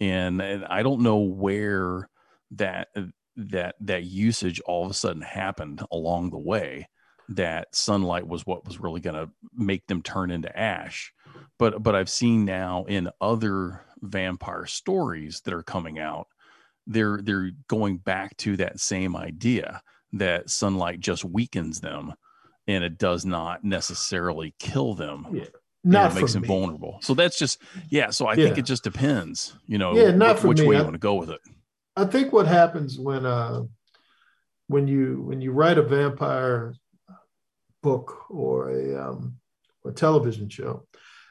and, and i don't know where that that that usage all of a sudden happened along the way that sunlight was what was really going to make them turn into ash but but i've seen now in other vampire stories that are coming out they're they're going back to that same idea that sunlight just weakens them and it does not necessarily kill them Yeah. Not it makes them me. vulnerable so that's just yeah so i think it just depends you know Yeah, not which me. way you want to go with it I think what happens when uh when you when you write a vampire book or a um or television show,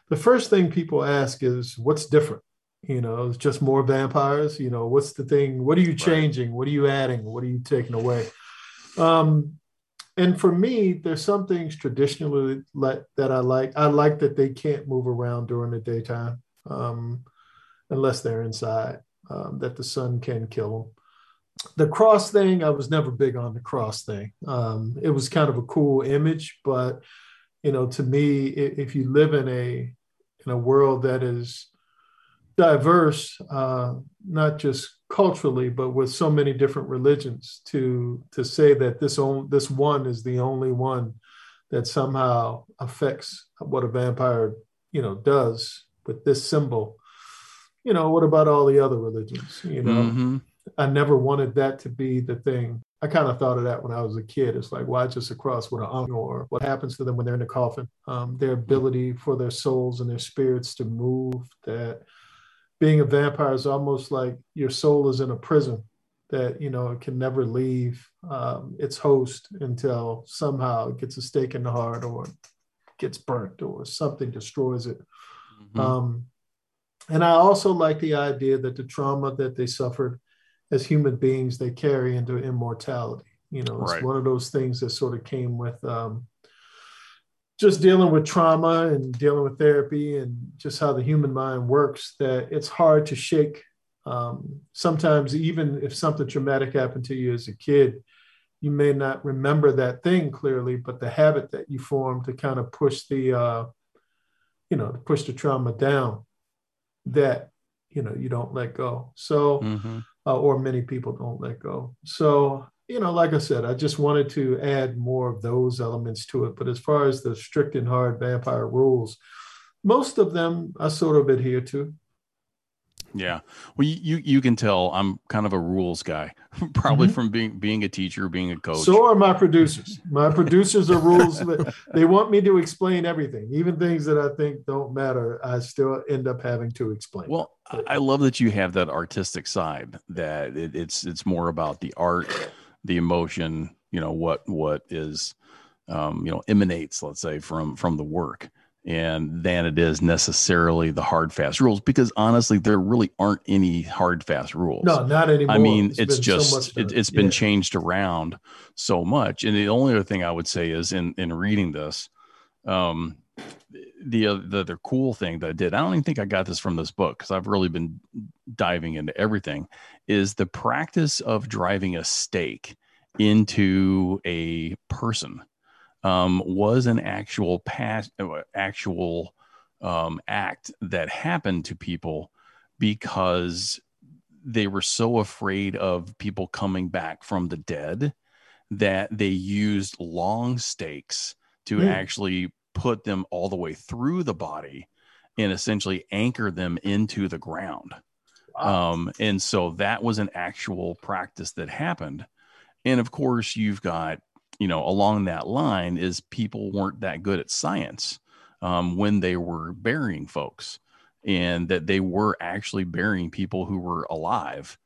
the first thing people ask is what's different? You know, it's just more vampires, you know, what's the thing? What are you changing? What are you adding? What are you taking away? Um and for me, there's some things traditionally that I like. I like that they can't move around during the daytime um, unless they're inside um, that the sun can kill them. The cross thing, I was never big on the cross thing. Um, it was kind of a cool image, but you know, to me, if you live in a in a world that is diverse, uh, not just culturally, but with so many different religions, to to say that this on, this one is the only one that somehow affects what a vampire, you know, does with this symbol you know, what about all the other religions? You know, Mhm. I never wanted that to be the thing. I kind of thought of that when I was a kid. It's like, why just a cross with an ung or what happens to them when they're in the coffin? Um, their ability for their souls and their spirits to move. That being a vampire is almost like your soul is in a prison that you know it can never leave um, its host until somehow it gets a stake in the heart or gets burnt or something destroys it. Mhm. Um, and I also like the idea that the trauma that they suffered as human beings, they carry into immortality. You know, it's Right. one of those things that sort of came with um, just dealing with trauma and dealing with therapy and just how the human mind works, that it's hard to shake. Um, sometimes, even if something traumatic happened to you as a kid, you may not remember that thing clearly, but the habit that you formed to kind of push the, uh, you know, to push the trauma down, that you know you don't let go. So, Mhm. uh, or many people don't let go. So, you know, like I said, I just wanted to add more of those elements to it. But as far as the strict and hard vampire rules, most of them I sort of adhere to. Yeah. Well, you, you can tell I'm kind of a rules guy, probably Mhm. from being being a teacher, being a coach. So are my producers. My producers are rules. that- they want me to explain everything, even things that I think don't matter. I still end up having to explain. well, I I love that you have that artistic side. That it, it's it's more about the art, the emotion. You know what what is, um, you know, emanates. Let's say from from the work, and than it is necessarily the hard fast rules because honestly there really aren't any hard fast rules No, not anymore. i mean It's so just much it, it's been Yeah. changed around so much and the only other thing i would say is in in reading this um the uh, the other cool thing that i did i don't even think i got this from this book because i've really been diving into everything is the practice of driving a stake into a person um, was an actual past uh, actual um, act that happened to people because they were so afraid of people coming back from the dead that they used long stakes to Hmm. actually put them all the way through the body and essentially anchor them into the ground. Um, and so that was an actual practice that happened. And of course, you've got, you know, along that line is people weren't that good at science um, when they were burying folks, and that they were actually burying people who were alive.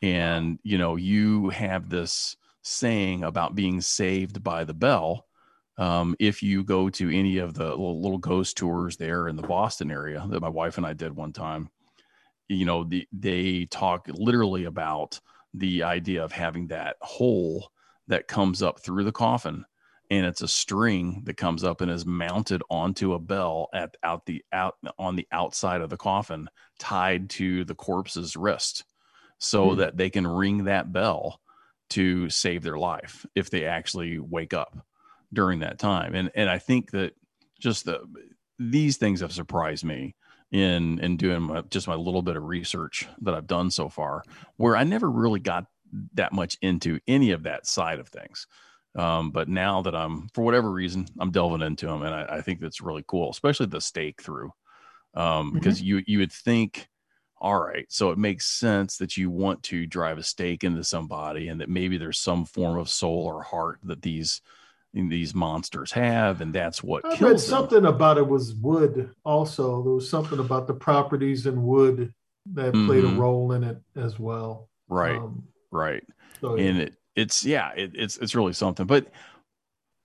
And, you know, you have this saying about being saved by the bell. Um, if you go to any of the little, little ghost tours there in the Boston area that my wife and I did one time, you know, the, they talk literally about the idea of having that hole that comes up through the coffin and it's a string that comes up and is mounted onto a bell at out the out on the outside of the coffin tied to the corpse's wrist so Hmm. that they can ring that bell to save their life if they actually wake up during that time. And and i think that just the these things have surprised me in in doing my, just my little bit of research that I've done so far, where I never really got that much into any of that side of things. Um, but now that I'm, for whatever reason, I'm delving into them, and I, I think that's really cool, especially the stake through, um, because you you would think, all right, so it makes sense that you want to drive a stake into somebody, and that maybe there's some form of soul or heart that these these monsters have, and that's what I read kills them. something about it was wood. Also, there was something about the properties in wood that played a Mhm. role in it as well. Right, Um, right. so and it it's yeah it, it's it's really something but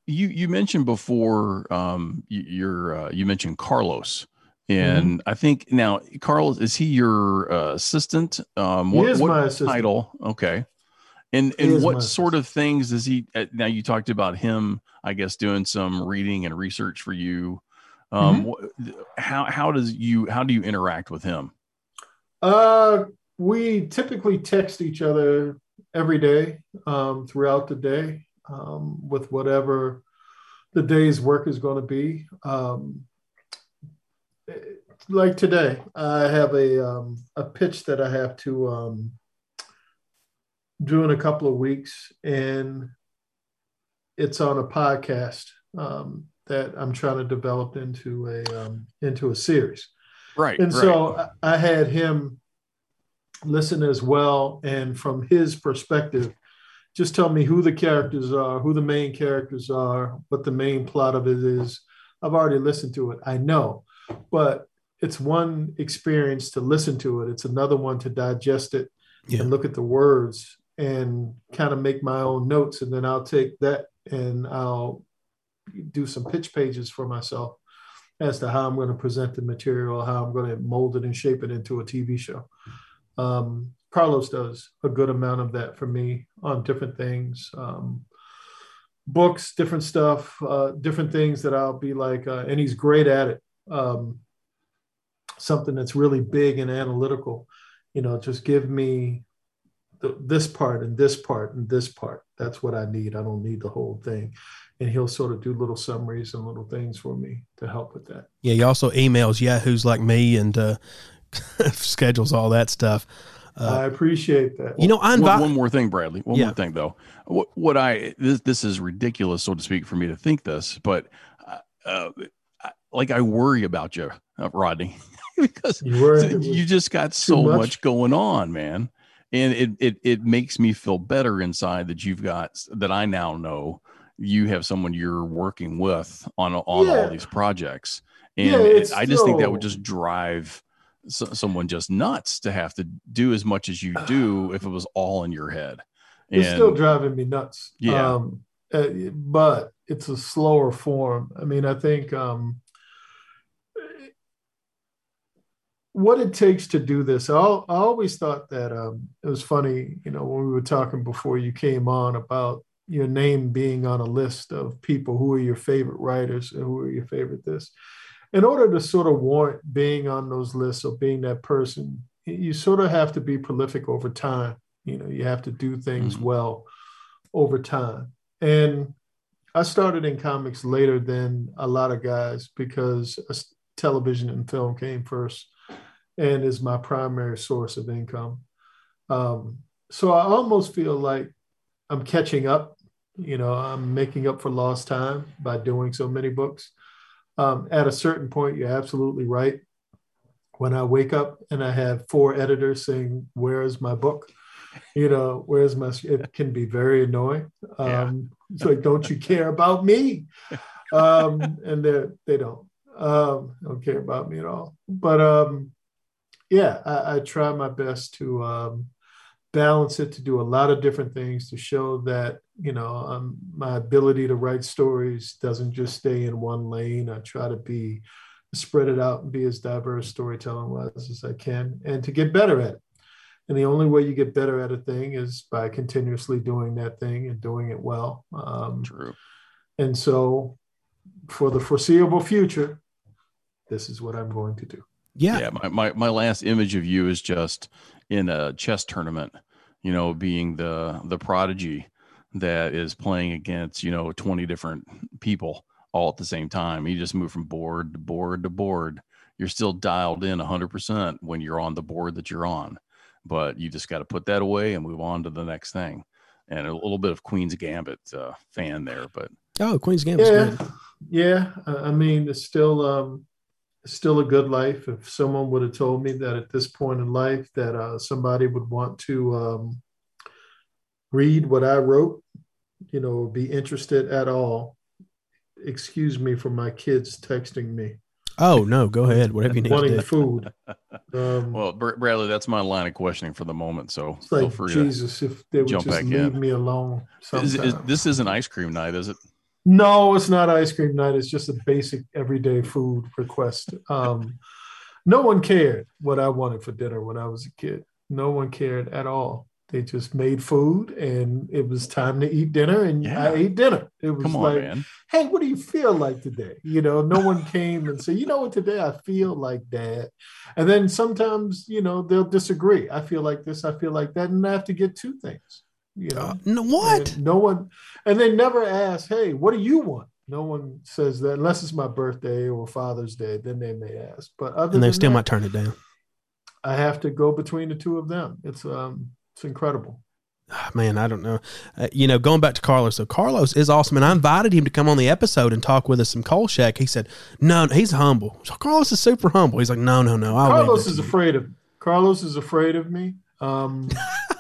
you you mentioned before um you, you're uh, you mentioned carlos and i think now carlos is he your uh, assistant um He what, is what my assistant. title okay and He and what sort of things does he uh, now you talked about him i guess doing some reading and research for you um Mm-hmm. wh- how how does you how do you interact with him Uh, we typically text each other every day um, throughout the day um, with whatever the day's work is going to be. Um, like today, I have a um, a pitch that I have to um, do in a couple of weeks, and it's on a podcast um, that I'm trying to develop into a um, into a series right and right. so I- I had him listen as well, and from his perspective, just tell me who the characters are, who the main characters are, what the main plot of it is. I've already listened to it, I know, but it's one experience to listen to it. It's another one to digest it Yeah. and look at the words and kind of make my own notes, and then I'll take that and I'll do some pitch pages for myself as to how I'm going to present the material, how I'm going to mold it and shape it into a TV show. Um, Carlos does a good amount of that for me on different things, um, books, different stuff, uh, different things that I'll be like, uh, and he's great at it. Um, something that's really big and analytical, you know, just give me the, this part and this part and this part. That's what I need. I don't need the whole thing. And he'll sort of do little summaries and little things for me to help with that. Yeah, he also emails Yahoos like me and uh, schedules all that stuff. I appreciate that. You know, I one, invite. one more thing, Bradley. One Yeah. more thing, though. What, what I this this is ridiculous, so to speak, for me to think this, but uh, uh, I- like I worry about you, uh, Rodney, because You were you just got so much? much? going on, man, and it it it makes me feel better inside that you've got that I now know you have someone you're working with on on Yeah. all these projects, and Yeah, it- it's I just think that would just drive so, someone just nuts to have to do as much as you do if it was all in your head. it's still driving me nuts. Yeah. Um, uh, but it's a slower form. I mean, I think um, what it takes to do this. I, I always thought that um, it was funny, you know, when we were talking before you came on about your name being on a list of people who are your favorite writers and who are your favorite this. In order to sort of warrant being on those lists or being that person, you sort of have to be prolific over time. You know, you have to do things mm-hmm. well over time. And I started in comics later than a lot of guys because television and film came first and is my primary source of income. Um, so I almost feel like I'm catching up. You know, I'm making up for lost time by doing so many books. Um, at a certain point, you're absolutely right. When I wake up and I have four editors saying, "Where is my book?" You know, where's my? It can be very annoying. Um, yeah. it's like, don't you care about me? Um, and they they don't um, don't care about me at all. But um, yeah, I, I try my best to um, balance it, to do a lot of different things to show that you know um, my ability to write stories doesn't just stay in one lane. I try to be spread it out and be as diverse storytelling wise as I can, and to get better at it. And the only way you get better at a thing is by continuously doing that thing and doing it well. Um, True. And so, for the foreseeable future, this is what I'm going to do. Yeah. Yeah. My, my, my last image of you is just in a chess tournament, you know, being the, the prodigy that is playing against, you know, 20 different people all at the same time. You just move from board to board to board. You're still dialed in 100% when you're on the board that you're on, but you just got to put that away and move on to the next thing. And a little bit of Queen's Gambit uh, fan there, but oh, Queen's Gambit, yeah, good. yeah. I mean, it's still um, still a good life. If someone would have told me that at this point in life that uh, somebody would want to um, read what I wrote, you know, be interested at all, excuse me for my kids texting me. Oh no, go ahead. Whatever you need. Wanting food. Um, well, Bradley, that's my line of questioning for the moment. So it's like Jesus, if they would just leave in. me alone. Is, is, this is an ice cream night, is it? No, it's not ice cream night. It's just a basic everyday food request. Um, no one cared what I wanted for dinner when I was a kid. No one cared at all. They just made food and it was time to eat dinner and yeah. I ate dinner. It was on, like, man. hey, what do you feel like today? You know, no one came and said, you know what, today I feel like dad. And then sometimes, you know, they'll disagree. I feel like this, I feel like that. And I have to get two things. You know, uh, no, what? And no one, and they never ask, "Hey, what do you want?" No one says that unless it's my birthday or Father's Day. Then they may ask, but other and they still that, might turn it down. I have to go between the two of them. It's um, it's incredible. Ah, man, I don't know. Uh, you know, going back to Carlos. So Carlos is awesome, and I invited him to come on the episode and talk with us some Kolchak. He said, "No, he's humble." So Carlos is super humble. He's like, "No, no, no." I'll Carlos is afraid of. Carlos is afraid of me. Um,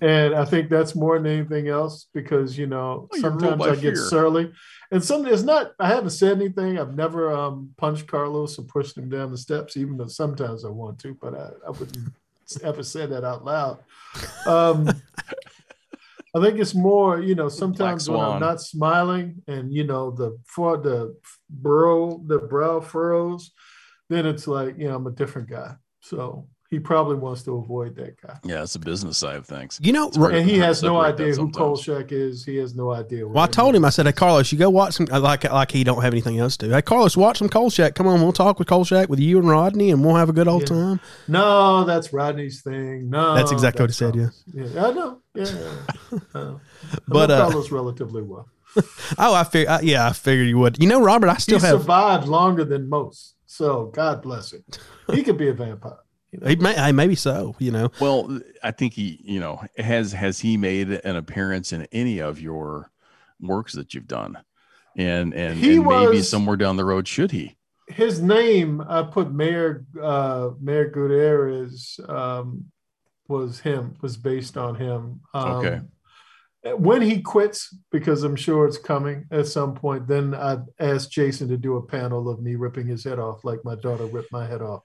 and I think that's more than anything else because you know oh, sometimes I get surly, and some it's not. I haven't said anything. I've never um, punched Carlos or pushed him down the steps, even though sometimes I want to, but I, I wouldn't ever say that out loud. Um, I think it's more, you know, sometimes when I'm not smiling and you know the for the brow the brow furrows, then it's like you know I'm a different guy. So he probably wants to avoid that guy. Yeah, it's a business side of things. You know, and he has no idea who Kolchak is. He has no idea. Well, I told him. I said, "Hey, Carlos, you go watch some like like he don't have anything else to do. Hey, Carlos, watch some Kolchak. Come on, we'll talk with Kolchak with you and Rodney, and we'll have a good old yeah. time." No, that's Rodney's thing. No, that's exactly that's what he said. Yeah, yeah, I know. Yeah, uh, but uh, Carlos relatively well. oh, I figured. yeah, I figured you would. You know, Robert, I still he have survived longer than most. So God bless him. He could be a vampire. You? He may, maybe so. You know. Well, I think he, you know, has has he made an appearance in any of your works that you've done, and and, he and was, maybe somewhere down the road should he? His name, I put Mayor uh, Mayor Gutierrez um, was him was based on him. Um, okay. When he quits, because I'm sure it's coming at some point, then I'd ask Jason to do a panel of me ripping his head off, like my daughter ripped my head off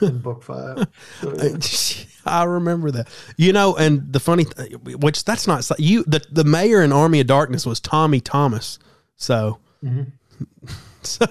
in book five. So, yeah. I remember that. You know, and the funny, which that's not you. The the mayor in Army of Darkness was Tommy Thomas. So, mm-hmm. so,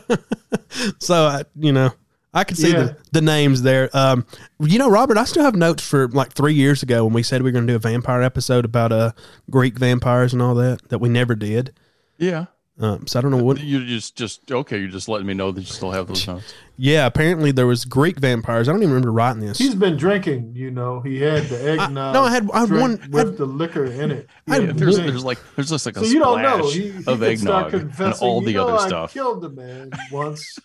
so I, you know, I can see Yeah. the, the names there. Um, you know, Robert, I still have notes for like three years ago when we said we were going to do a vampire episode about uh Greek vampires and all that that we never did. Yeah. Um, so I don't know what. You just just okay. You're just letting me know that you still have those notes. Yeah, apparently there was Greek vampires. I don't even remember writing this. He's been drinking, you know. He had the eggnog. no, I had- I had one- with I had- the liquor in it. I Yeah, There's there's like there's just like a so you don't know. splash He, he of could eggnog and confessing, all you the know, other I stuff. killed a man once.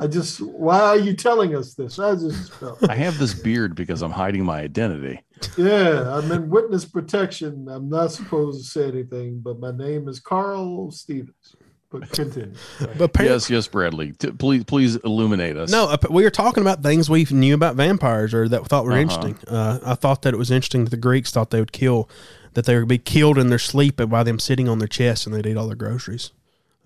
I just, why are you telling us this? I just felt, I have this beard because I'm hiding my identity. yeah, I'm in witness protection. I'm not supposed to say anything, but my name is Carl Stevens. But continue. but apparently, Yes, yes, Bradley. T- please, please illuminate us. no, ap- we were talking about things we knew about vampires or that we thought were Uh-huh. interesting. Uh, I thought that it was interesting that the Greeks thought they would kill, that they would be killed in their sleep by them sitting on their chest and they'd eat all their groceries.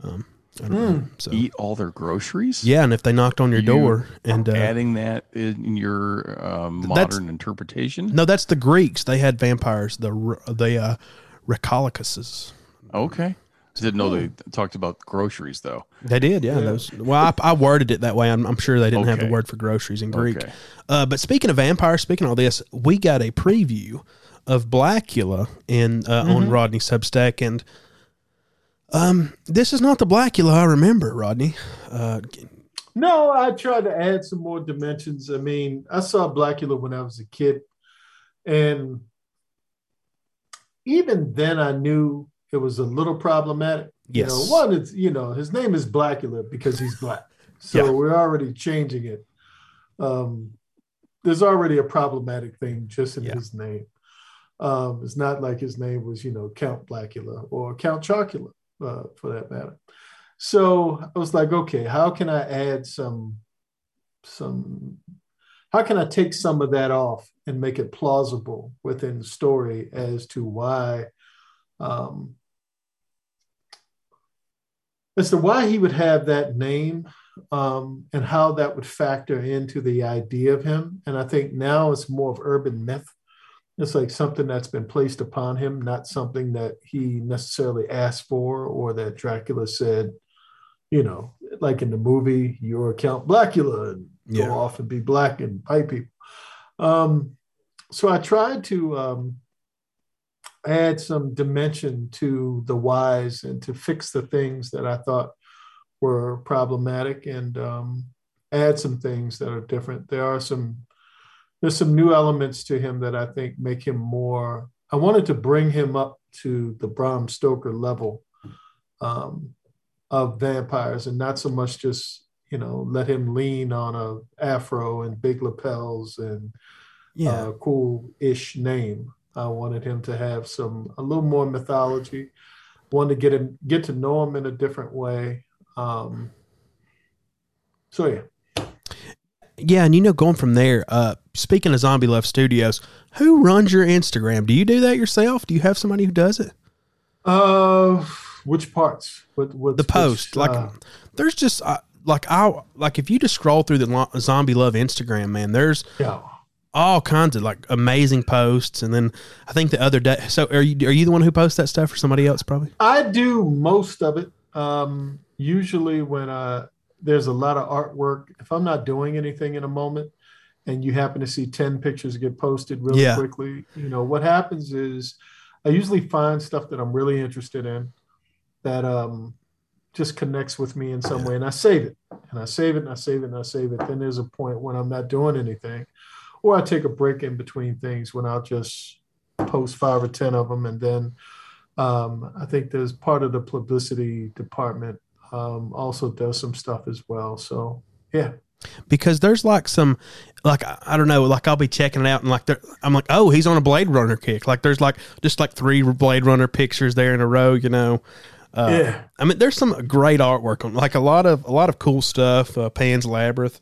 Um, I don't know. So. eat all their groceries. Yeah, and if they knocked on your You door and uh, adding that in your um, That's- modern interpretation. no, that's the Greeks. They had vampires, the r- the uh, Rhacolicuses. Okay, didn't know they talked about groceries though. They did, yeah. Those, well, I, I worded it that way. I'm, I'm sure they didn't have the word for groceries in Greek. Okay. Uh, but speaking of vampires, speaking of all this, we got a preview of Blackula in uh, on Rodney Substack, and um, this is not the Blackula I remember, Rodney. Uh, No, I tried to add some more dimensions. I mean, I saw Blackula when I was a kid, and even then, I knew it was a little problematic. Yes. You know, one, it's you know, his name is Blackula because he's black, so Yeah. we're already changing it. Um, there's already a problematic thing just in Yeah. his name. Um, it's not like his name was, you know, Count Blackula or Count Chocula, uh, for that matter. So I was like, okay, how can I add some, some, how can I take some of that off and make it plausible within the story as to why, um, as to why he would have that name um, and how that would factor into the idea of him. And I think now it's more of urban myth. It's like something that's been placed upon him, not something that he necessarily asked for or that Dracula said, you know, like in the movie, you're Count Blackula and Yeah. go off and be black and fight people. Um, so I tried to um, add some dimension to the whys and to fix the things that I thought were problematic and um, add some things that are different. There are some there's some new elements to him that I think make him more. I wanted to bring him up to the Bram Stoker level um, of vampires, and not so much just you know let him lean on a afro and big lapels and yeah, uh, cool-ish name. I wanted him to have some a little more mythology. Wanted to get him get to know him in a different way. Um, so yeah, yeah. And you know, going from there. Uh, speaking of Zombie Love Studios, who runs your Instagram? Do you do that yourself? Do you have somebody who does it? uh, which parts? What, what the post like uh, there's just uh, like i like if you just scroll through the zombie love instagram man there's yeah. All kinds of like amazing posts and then i think the other day so are you are you the one who posts that stuff or somebody else probably I do most of it. Um, usually, when uh, there's a lot of artwork, if I'm not doing anything in a moment, and you happen to see ten pictures get posted really Yeah. quickly, you know what happens is I usually find stuff that I'm really interested in that um, just connects with me in some way, and I save it, and I save it, and I save it, and I save it. Then there's a point when I'm not doing anything, or I take a break in between things when I'll just post five or ten of them, and then um, I think there's part of the publicity department um, also does some stuff as well. So yeah, because there's like some like I, don't know like i'll be checking it out and like there, i'm like oh he's on a blade runner kick like there's like just like three blade runner pictures there in a row you know uh, yeah, I mean, there's some great artwork on, like a lot of a lot of cool stuff. Uh, Pan's Labyrinth.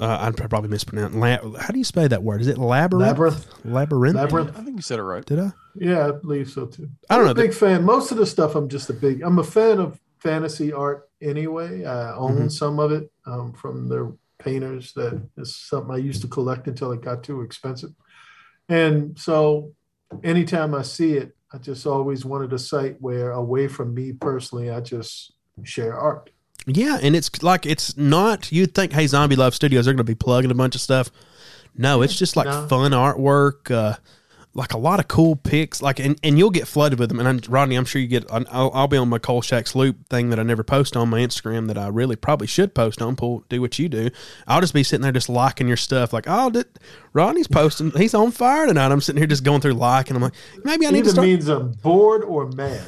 Uh, I'm probably mispronouncing. La- how do you spell that word? Is it labyrinth? labyrinth. Labyrinth. Labyrinth. I think you said it right. Did I? Yeah, I believe so too. I don't I'm know. a big fan. Most of the stuff, I'm just a big. I'm a fan of fantasy art anyway. I own Mhm. some of it um, from the painters. That is something I used to collect until it got too expensive. And so, anytime I see it, I just always wanted a site where, away from me personally, I just share art. Yeah, and it's like it's not. You'd think, hey, Zombie Love Studios they're going to be plugging a bunch of stuff. No, it's just like No. fun artwork, uh, like a lot of cool pics. Like, and, and you'll get flooded with them. And I'm, Rodney, I'm sure you get. I'll, I'll be on my Kolchak's Loop thing that I never post on my Instagram that I really probably should post on. Pull, do what you do. I'll just be sitting there just liking your stuff. Like, oh, did, Rodney's posting. He's on fire tonight. I'm sitting here just going through like, and I'm like, maybe I need to Either start. means I'm bored or mad.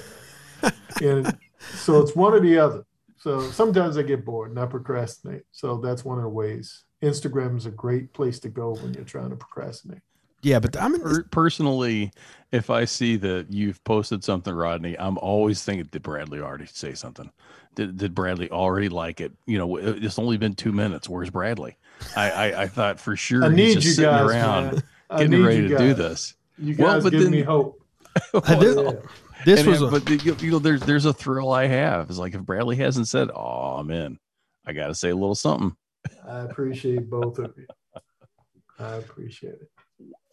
and so it's one or the other. So sometimes I get bored and I procrastinate. So that's one of the ways. Instagram is a great place to go when you're trying to procrastinate. yeah, but I'm Per- personally, if I see that you've posted something, Rodney, I'm always thinking, did Bradley already say something? Did, did Bradley already like it? You know, it's only been two minutes. Where's Bradley? I, I, I thought for sure I he's need just you sitting guys, around man. Getting ready to do this. You Well, guys but give then- me hope. I oh, did- Yeah. This And was it- a, but the, you know, there's there's a thrill I have. It's like if Bradley hasn't said, "Oh, I'm in," I got to say a little something. I appreciate both of you. I appreciate it.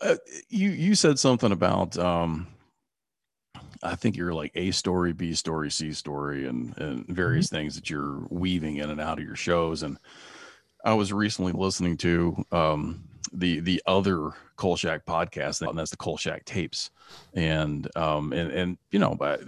uh, you you said something about um I think you're like A story, B story, C story, and and various things that you're weaving in and out of your shows. And I was recently listening to um the the other Kolchak podcast, and that's the Kolchak tapes. And um and and you know, but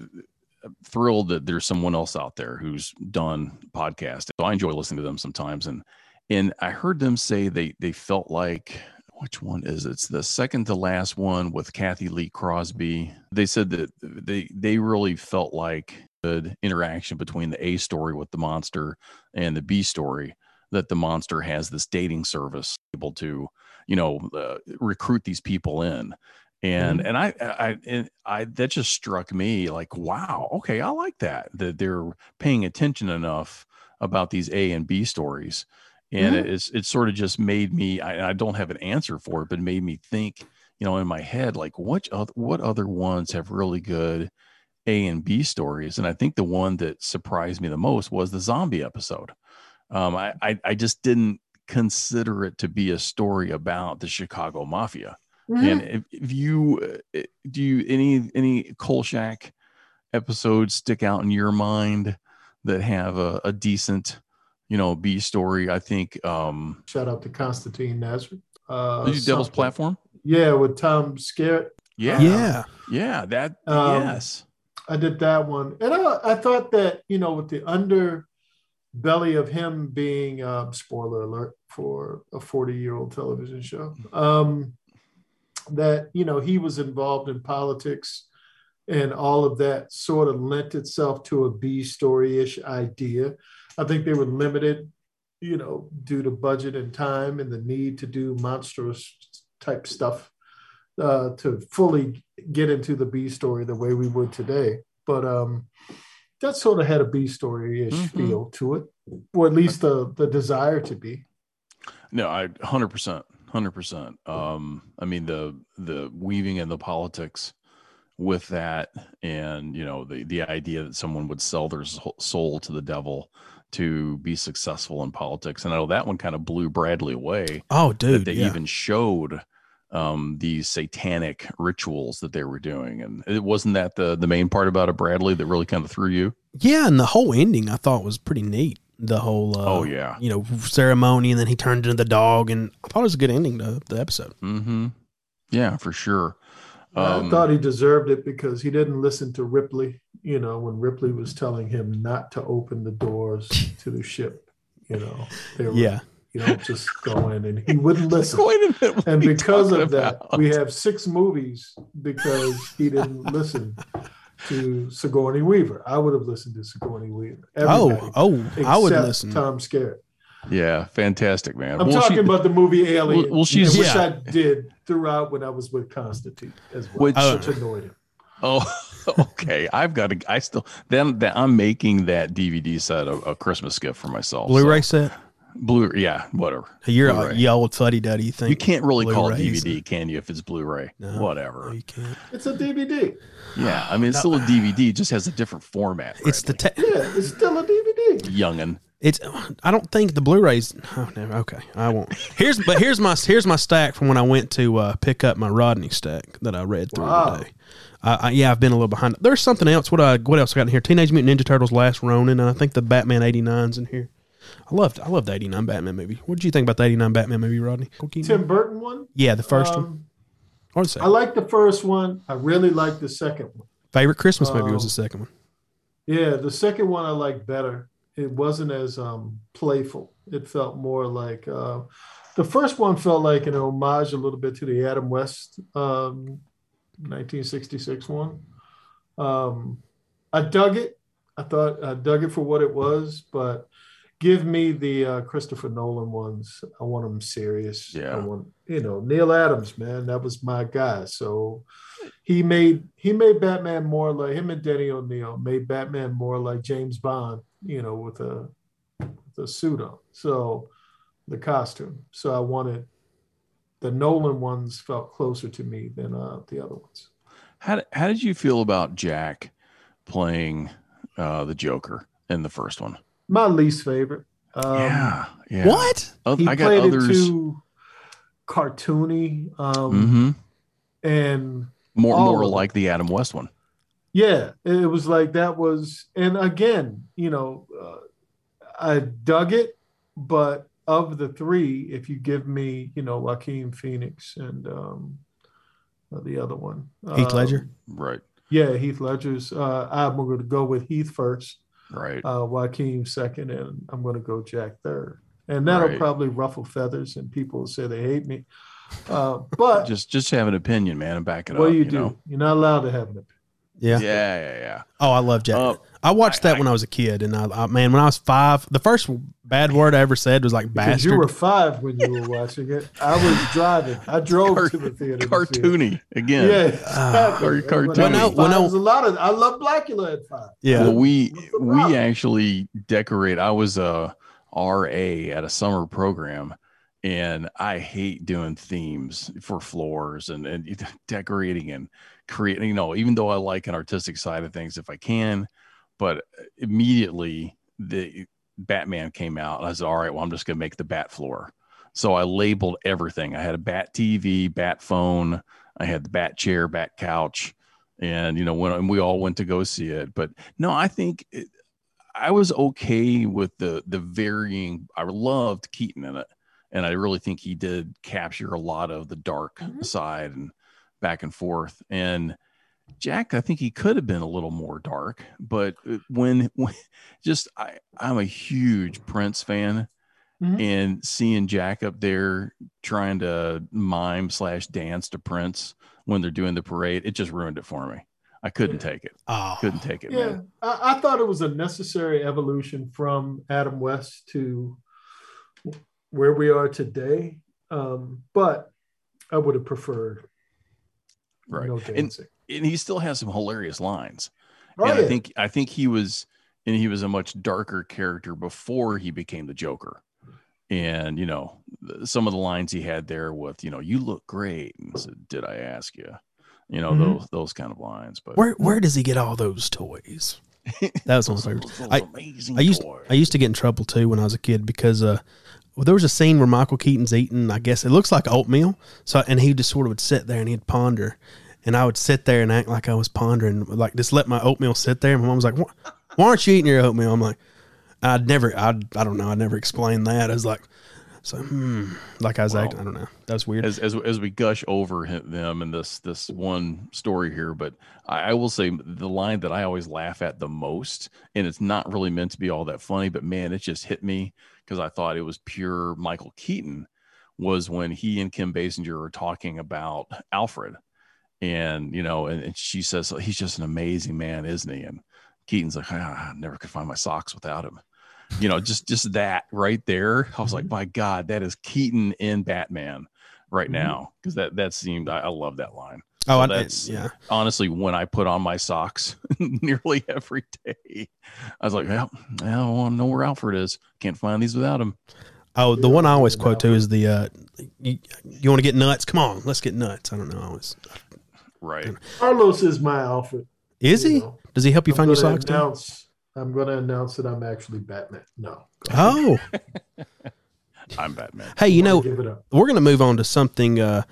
I'm thrilled that there's someone else out there who's done podcast. So I enjoy listening to them sometimes. And and I heard them say they they felt like which one is it? It's the second to last one with Cathy Lee Crosby. They said that they they really felt like the interaction between the A story with the monster and the B story that the monster has this dating service able to you know uh, recruit these people in. And and I I and I that just struck me like wow okay I like that that they're paying attention enough about these A and B stories. And Mhm. it's it sort of just made me I, I don't have an answer for it but it made me think you know in my head like what other what other ones have really good A and B stories? And I think the one that surprised me the most was the zombie episode. Um I I, I just didn't consider it to be a story about the Chicago mafia and if, if you uh, do you any any Kolchak episodes stick out in your mind that have a, a decent you know B story I think um Shout out to Constantine Nazareth. Uh, Did you Devil's something. Platform Yeah, with Tom Skerritt. yeah yeah. yeah that Um, yes I did that one, and I, I thought that you know, with the underbelly of him being um, spoiler alert for a forty-year-old television show, um, that you know he was involved in politics, and all of that sort of lent itself to a B story-ish idea. I think they were limited, you know, due to budget and time and the need to do monstrous type stuff uh, to fully get into the B story the way we would today. But um, that sort of had a B story ish Mhm. feel to it, or at least the the desire to be. no I 100% 100% um I mean the the weaving in the politics with that and you know the the idea that someone would sell their soul to the devil to be successful in politics and I know that one kind of blew Bradley away Oh, that dude. they yeah. even showed um, these satanic rituals that they were doing, and it wasn't that the the main part about it, Bradley, that really kind of threw you. Yeah, and the whole ending I thought was pretty neat. The whole uh, oh yeah, you know ceremony, and then he turned into the dog, and I thought it was a good ending to the episode. mm-hmm. yeah, for sure. I thought he deserved it because he didn't listen to Ripley. You know, when Ripley was telling him not to open the doors to the ship. You know, they were, Yeah, you don't just go in, and he wouldn't listen. Minute, and because of that, about? we have six movies because he didn't listen to Sigourney Weaver. I would have listened to Sigourney Weaver. Oh, oh, I would except listen. Tom Skerritt. yeah, fantastic, man. I'm Well, talking she- about the movie Alien, Well- well, she's- which Yeah. I did throughout when I was with Constantine as well, Which- which annoyed him. Oh, okay. I've got to. I still then that I'm making that DVD set a, a Christmas gift for myself. Blu-ray So, set. Blu, yeah, whatever. You're a, Blu-ray. you old fuddy duddy. You You can't really call it Blu-rays- DVD, can you? If it's Blu-ray, No. whatever. No, you can't. It's a DVD. Yeah, I mean, it's still a DVD, just has a different format. It's the te- Yeah, it's still a DVD. youngin. It's I don't think the Blu-rays. Oh, no, okay, I won't. Here's but here's my here's my stack from when I went to uh, pick up my Rodney stack that I read through Wow. today. Uh, I, yeah, I've been a little behind. There's something else. What I what else I got in here? Teenage Mutant Ninja Turtles: Last Ronin, and I think the Batman '89's in here. I loved I loved the '89 Batman movie. What did you think about the '89 Batman movie, Rodney? Tim Burton one. Yeah, the first one Um, or the second. I like the first one. I really like the second one. Favorite Christmas movie was um, the second one. Yeah, the second one I liked better. It wasn't as um, playful. It felt more like uh, the first one felt like an homage a little bit to the Adam West um, 1966 one. Um, I dug it. I thought I dug it for what it was, but give me the uh, Christopher Nolan ones. I want them serious. Yeah. I want you know Neal Adams, man. That was my guy. So he made he made Batman more like him and Denny O'Neil made Batman more like James Bond, you know, with a with a suit on. So the costume. So I wanted the Nolan ones felt closer to me than uh, the other ones. How did, how did you feel about Jack playing uh, the Joker in the first one? My least favorite. Um, yeah, yeah. What? Oh, He I got played others. it too cartoony. Um, hmm And More more like the Adam West one. Yeah, it was like that was, and again, you know, uh, I dug it, but of the three, if you give me, you know, Joaquin Phoenix and um, uh, the other one, Heath um, Ledger? Right, yeah, Heath Ledger's. Uh, I'm going to go with Heath first, right. uh, Joaquin second, and I'm going to go Jack third, and that'll Right. probably ruffle feathers, and people will say they hate me. Uh, but just just have an opinion, man, and back it what up. do you, you do? know? You're not allowed to have an opinion. Yeah. Yeah, yeah, yeah. Oh, I love Jack. Uh, I watched that I- when I was a kid, and I, I man, when I was five, the first bad word I ever said was like Because bastard. you were five when you were watching it. I was driving. I drove Cart- to the theater. to see it. Cartoony again. Yeah, Ah. exactly. Or When I cartoony. was Well, no, five, well, no. There's a lot of. I love Blackula at five. yeah. Well, we we actually decorate. I was a RA at a summer program, and I hate doing themes for floors and and decorating and creating. You know, even though I like an artistic side of things, if I can, but immediately the Batman came out, and I said, "All right, well, I'm just gonna make the Bat floor." So I labeled everything. I had a Bat TV, Bat phone. I had the Bat chair, Bat couch and you know when and we all went to go see it but no i think it, i was okay with the the varying i loved keaton in it and i really think he did capture a lot of the dark Mhm. side and back and forth and jack i think he could have been a little more dark but uh, when, when just i i'm a huge prince fan Mhm. and seeing jack up there trying to mime slash dance to prince when they're doing the parade, it just ruined it for me. I couldn't take it. oh, Couldn't take it, Yeah. I, I thought it was a necessary evolution from Adam West to where we are today. Um, but I would have preferred Right. no and, dancing. and he still has some hilarious lines. Oh, and yeah. I think I think he was and he was a much darker character before he became the Joker. And you know, some of the lines he had there with, you know, you look great. And said, Did I ask you? You know, Mhm. those those kind of lines. But where where does he get all those toys? That was one of my those, favorites. I, amazing I used toys. I used to get in trouble too when I was a kid because uh, well, there was a scene where Michael Keaton's eating. I guess it looks like oatmeal. So and he just sort of would sit there and he'd ponder, and I would sit there and act like I was pondering, like just let my oatmeal sit there. And my mom was like, "Why, why aren't you eating your oatmeal?" I'm like, I'd never, I I don't know, I never explained that. I was like, so hmm, like I was Wow. acting. I don't know. That was weird. as as as we gush over him, them and this this one story here, but I, I will say the line that I always laugh at the most, and it's not really meant to be all that funny, but man, it just hit me because I thought it was pure Michael Keaton. Was when he and Kim Basinger are talking about Alfred, and you know, and, and she says he's just an amazing man, isn't he? And Keaton's like, ah, I never could find my socks without him. You know, just just that right there. I was like, my God, that is Keaton in Batman right Mhm. now because that that seemed I, I love that line. oh, so I, that's- yeah. Honestly, when I put on my socks nearly every day, I was like, well, I don't want to know where Alfred is. Can't find these without him. Oh, the one I always quote too is the uh, you, you want to get nuts? Come on, let's get nuts. I don't know. I always, Right. Carlos is my Alfred. is you he? know. Does he help you I'm find your socks? Announce, I'm going to announce that I'm actually Batman. No. Oh, I'm Batman. hey, you know, Give it up. we're going to move on to something uh,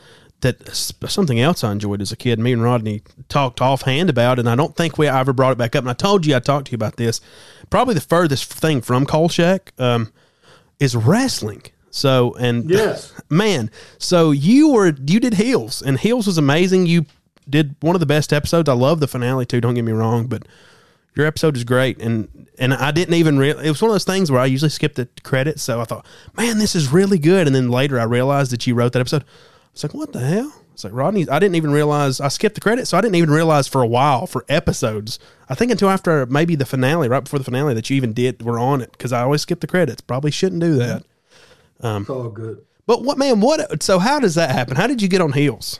that something else I enjoyed as a kid. Me and Rodney talked offhand about, and I don't think we ever brought it back up. And I told you I talked to you about this. Probably the furthest thing from Kolchak um, is wrestling. So and Yes. man, so you were you did heels, and heels was amazing. You did one of the best episodes. I love the finale too. Don't get me wrong, but your episode is great, and and I didn't even real. It was one of those things where I usually skip the credits, so I thought, man, this is really good. And then later I realized that you wrote that episode. I was like, what the hell? It's like Rodney. I didn't even realize I skipped the credits, so I didn't even realize for a while for episodes. I think until after maybe the finale, right before the finale, that you even did were on it because I always skip the credits. Probably shouldn't do that. It's all good. But what man? What? So how does that happen? How did you get on heels?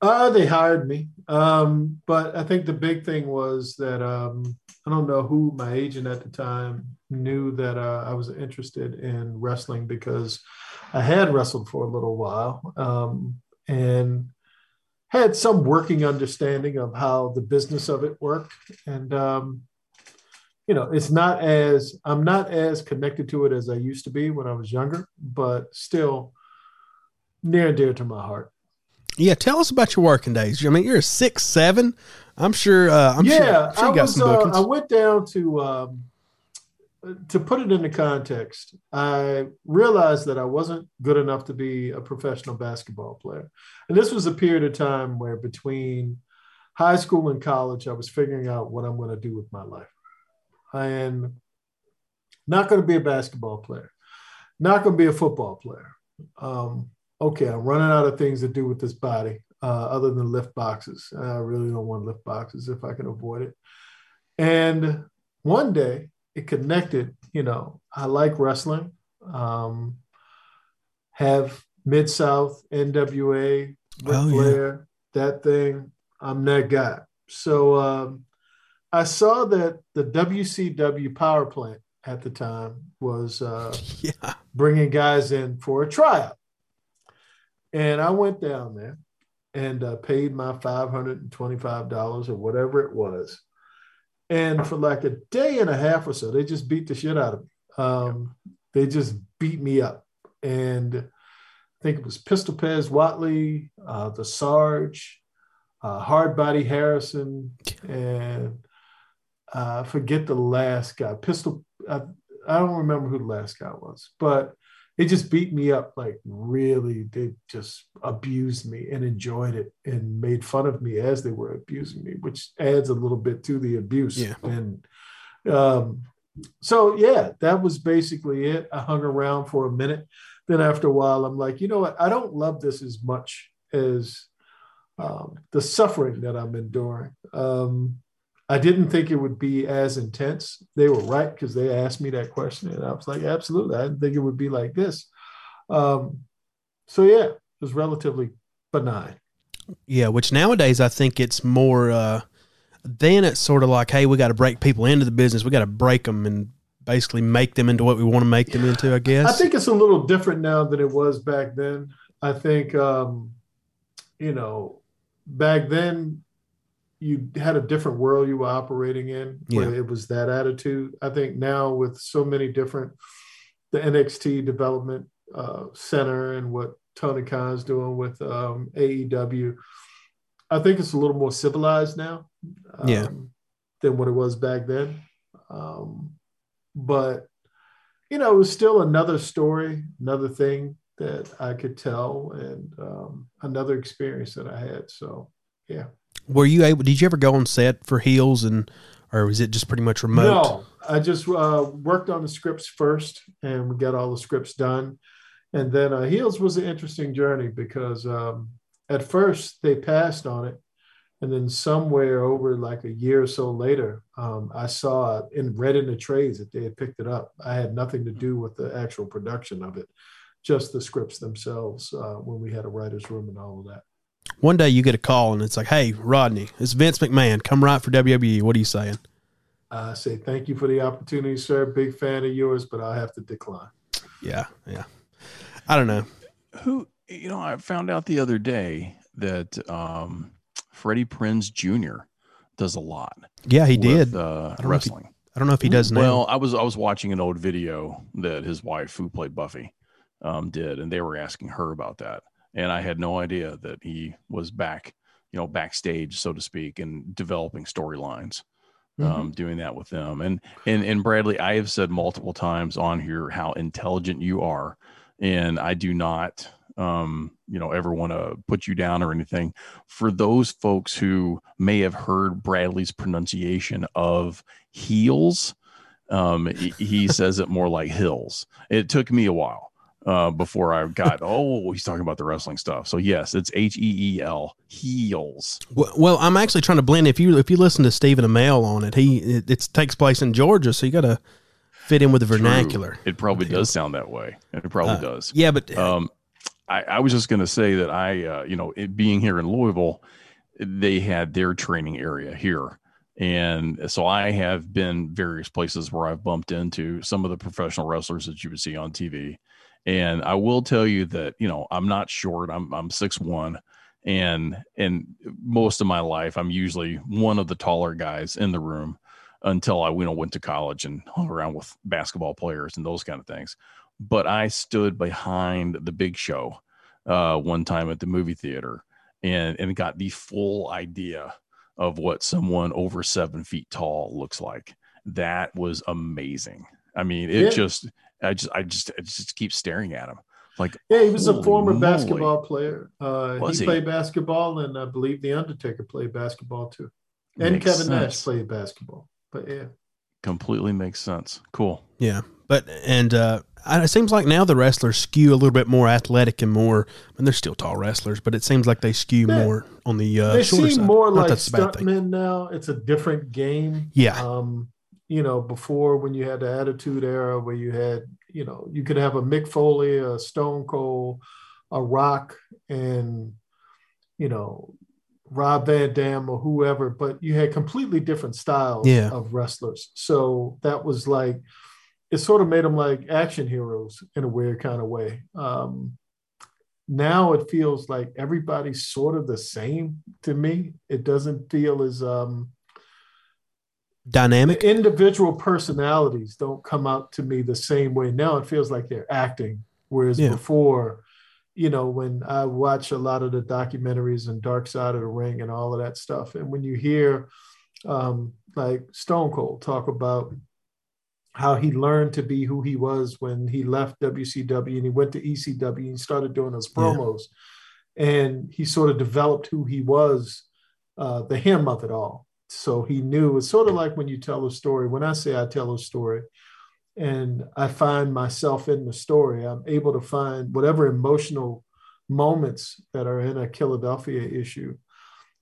Uh, they hired me. Um, but I think the big thing was that um, I don't know who my agent at the time knew that uh, I was interested in wrestling because I had wrestled for a little while um, and had some working understanding of how the business of it worked. And, um, you know, it's not as, I'm not as connected to it as I used to be when I was younger, but still near and dear to my heart. Yeah, tell us about your working days. I mean, you're a six seven. I'm sure. Uh, I'm sure, yeah, I'm sure you I got was. some Uh. I went down to um, to put it into context. I realized that I wasn't good enough to be a professional basketball player, and this was a period of time where between high school and college, I was figuring out what I'm going to do with my life. I am not going to be a basketball player, not going to be a football player. Um, okay, I'm running out of things to do with this body uh, other than lift boxes. I really don't want lift boxes if I can avoid it. And one day it connected, you know, I like wrestling, um, have Mid South, NWA, Ric Oh, yeah. Flair, that thing. I'm that guy. So um, I saw that the WCW power plant at the time was uh, yeah. bringing guys in for a tryout. And I went down there and uh, paid my $525 or whatever it was. And for like a day and a half or so, they just beat the shit out of me. Um, they just beat me up. And I think it was Pistol Pez Whatley, uh, the Sarge, uh, Hardbody Harrison, and uh, forget the last guy. Pistol, I, I don't remember who the last guy was, but they just beat me up like really. They just abused me and enjoyed it and made fun of me as they were abusing me, which adds a little bit to the abuse. Yeah. And um, so, yeah, that was basically it. I hung around for a minute. Then after a while, I'm like, you know what? I don't love this as much as um, the suffering that I'm enduring. Um, I didn't think it would be as intense. They were right because they asked me that question, and I was like, absolutely. I didn't think it would be like this. Um, so yeah, it was relatively benign. Yeah, which nowadays I think it's more. Uh, then it's sort of like, hey, we got to break people into the business. We got to break them and basically make them into what we want to make them into. I guess. I think it's a little different now than it was back then. I think, um, you know, back then you had a different world you were operating in where it was that attitude. I think now with so many different, the NXT development uh, center and what Tony Khan's doing with um, AEW, I think it's a little more civilized now um, Yeah. than what it was back then. Um, but you know, it was still another story, another thing that I could tell, and um, another experience that I had. So, yeah. Were you able? Did you ever go on set for heels and, or was it just pretty much remote? No, I just uh, worked on the scripts first, and we got all the scripts done. And then uh, Heels was an interesting journey because um, at first they passed on it, and then somewhere over like a year or so later, um, I saw and read in the trades that they had picked it up. I had nothing to do with the actual production of it, just the scripts themselves uh, when we had a writer's room and all of that. One day you get a call and it's like, hey, Rodney, it's Vince McMahon. Come right for WWE. What are you saying? I say thank you for the opportunity, sir. Big fan of yours, but I'll have to decline. Yeah, yeah. I don't know. Who you know, I found out the other day that um, Freddie Prinz Jr., does a lot. Yeah, he with, did. uh, I don't know if he- wrestling. I don't know if he does now. Well, I was I was watching an old video that his wife, who played Buffy, um, did, and they were asking her about that, and I had no idea that he was back, you know, backstage, so to speak, and developing storylines, um, doing that with them. And and and Bradley, I have said multiple times on here how intelligent you are, and I do not, um, you know, ever want to put you down or anything. For those folks who may have heard Bradley's pronunciation of heels, um, he says it more like hills. It took me a while uh, before I got, oh, he's talking about the wrestling stuff. So yes, it's H E E L heels. Well, well, I'm actually trying to blend. If you if you listen to Stephen Amell on it, he it, it takes place in Georgia, so you got to fit in with the vernacular. True. It probably does sound that way. It probably Uh, does. Yeah, but Um, I, I was just going to say that I, uh, you know, it being here in Louisville, they had their training area here. And so I have been various places where I've bumped into some of the professional wrestlers that you would see on TV. And I will tell you that, you know, I'm not short. I'm, I'm six one and, and most of my life, I'm usually one of the taller guys in the room until I, you know, went to college and hung around with basketball players and those kind of things but I stood behind the big show uh, one time at the movie theater and, and got the full idea of what someone over seven feet tall looks like. That was amazing. I mean, it Yeah. just, I just, I just, I just keep staring at him. Like, Yeah, he was a former moly. basketball player. Uh, Was he, he? played basketball, and I believe the Undertaker played basketball too. And Makes Kevin Nash played basketball. But yeah, Completely makes sense. Cool. yeah, but and uh, it seems like now the wrestlers skew a little bit more athletic and more. I mean, they're still tall wrestlers, but it seems like they skew Yeah. more on the uh, they shorter seem side. more Not like that's a bad thing. stuntmen now. It's a different game. Yeah. Um, you know, before when you had the Attitude Era, where you had, you know, you could have a Mick Foley, a Stone Cold, a Rock, and you know, Rob Van Dam or whoever, but you had completely different styles Yeah. of wrestlers. So that was like, it sort of made them like action heroes in a weird kind of way. Um, now it feels like everybody's sort of the same to me. It doesn't feel as um, Dynamic. the individual personalities don't come out to me the same way. Now it feels like they're acting, whereas Yeah. before, you know, when I watch a lot of the documentaries and Dark Side of the Ring and all of that stuff, and when you hear um, like Stone Cold talk about how he learned to be who he was when he left WCW and he went to ECW and he started doing those Yeah. promos, and he sort of developed who he was, uh, the him of it all so he knew it's sort of like when you tell a story when i say i tell a story and i find myself in the story i'm able to find whatever emotional moments that are in a philadelphia issue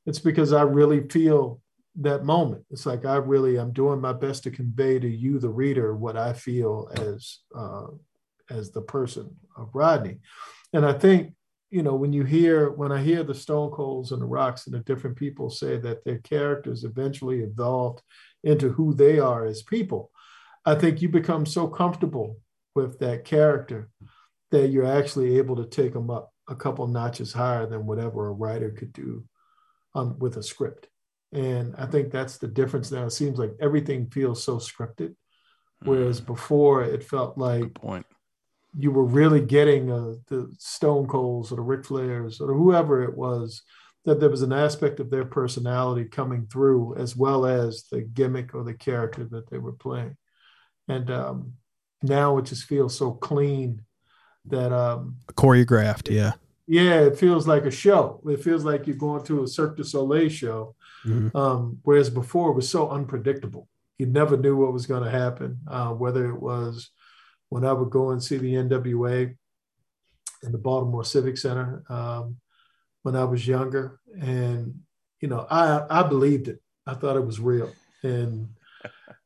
it's because i really feel that moment. It's like i really i'm doing my best to convey to you the reader what i feel as uh, as the person of rodney. And i think you know, when you hear when I hear the Stone Colds and the Rocks and the different people say that their characters eventually evolved into who they are as people, I think you become so comfortable with that character that you're actually able to take them up a couple notches higher than whatever a writer could do um, with a script. And I think that's the difference now. It seems like everything feels so scripted, whereas before it felt like Good point. You were really getting uh, the Stone Colds or the Ric Flairs or whoever it was, that there was an aspect of their personality coming through as well as the gimmick or the character that they were playing. And um, now it just feels so clean that, um, Choreographed. Yeah. yeah, it feels like a show. It feels like you're going to a Cirque du Soleil show. Mhm. Um, whereas before it was so unpredictable. You never knew what was going to happen, uh, whether it was when I would go and see the NWA in the Baltimore Civic Center um, when I was younger. And, you know, I, I believed it. I thought it was real. And,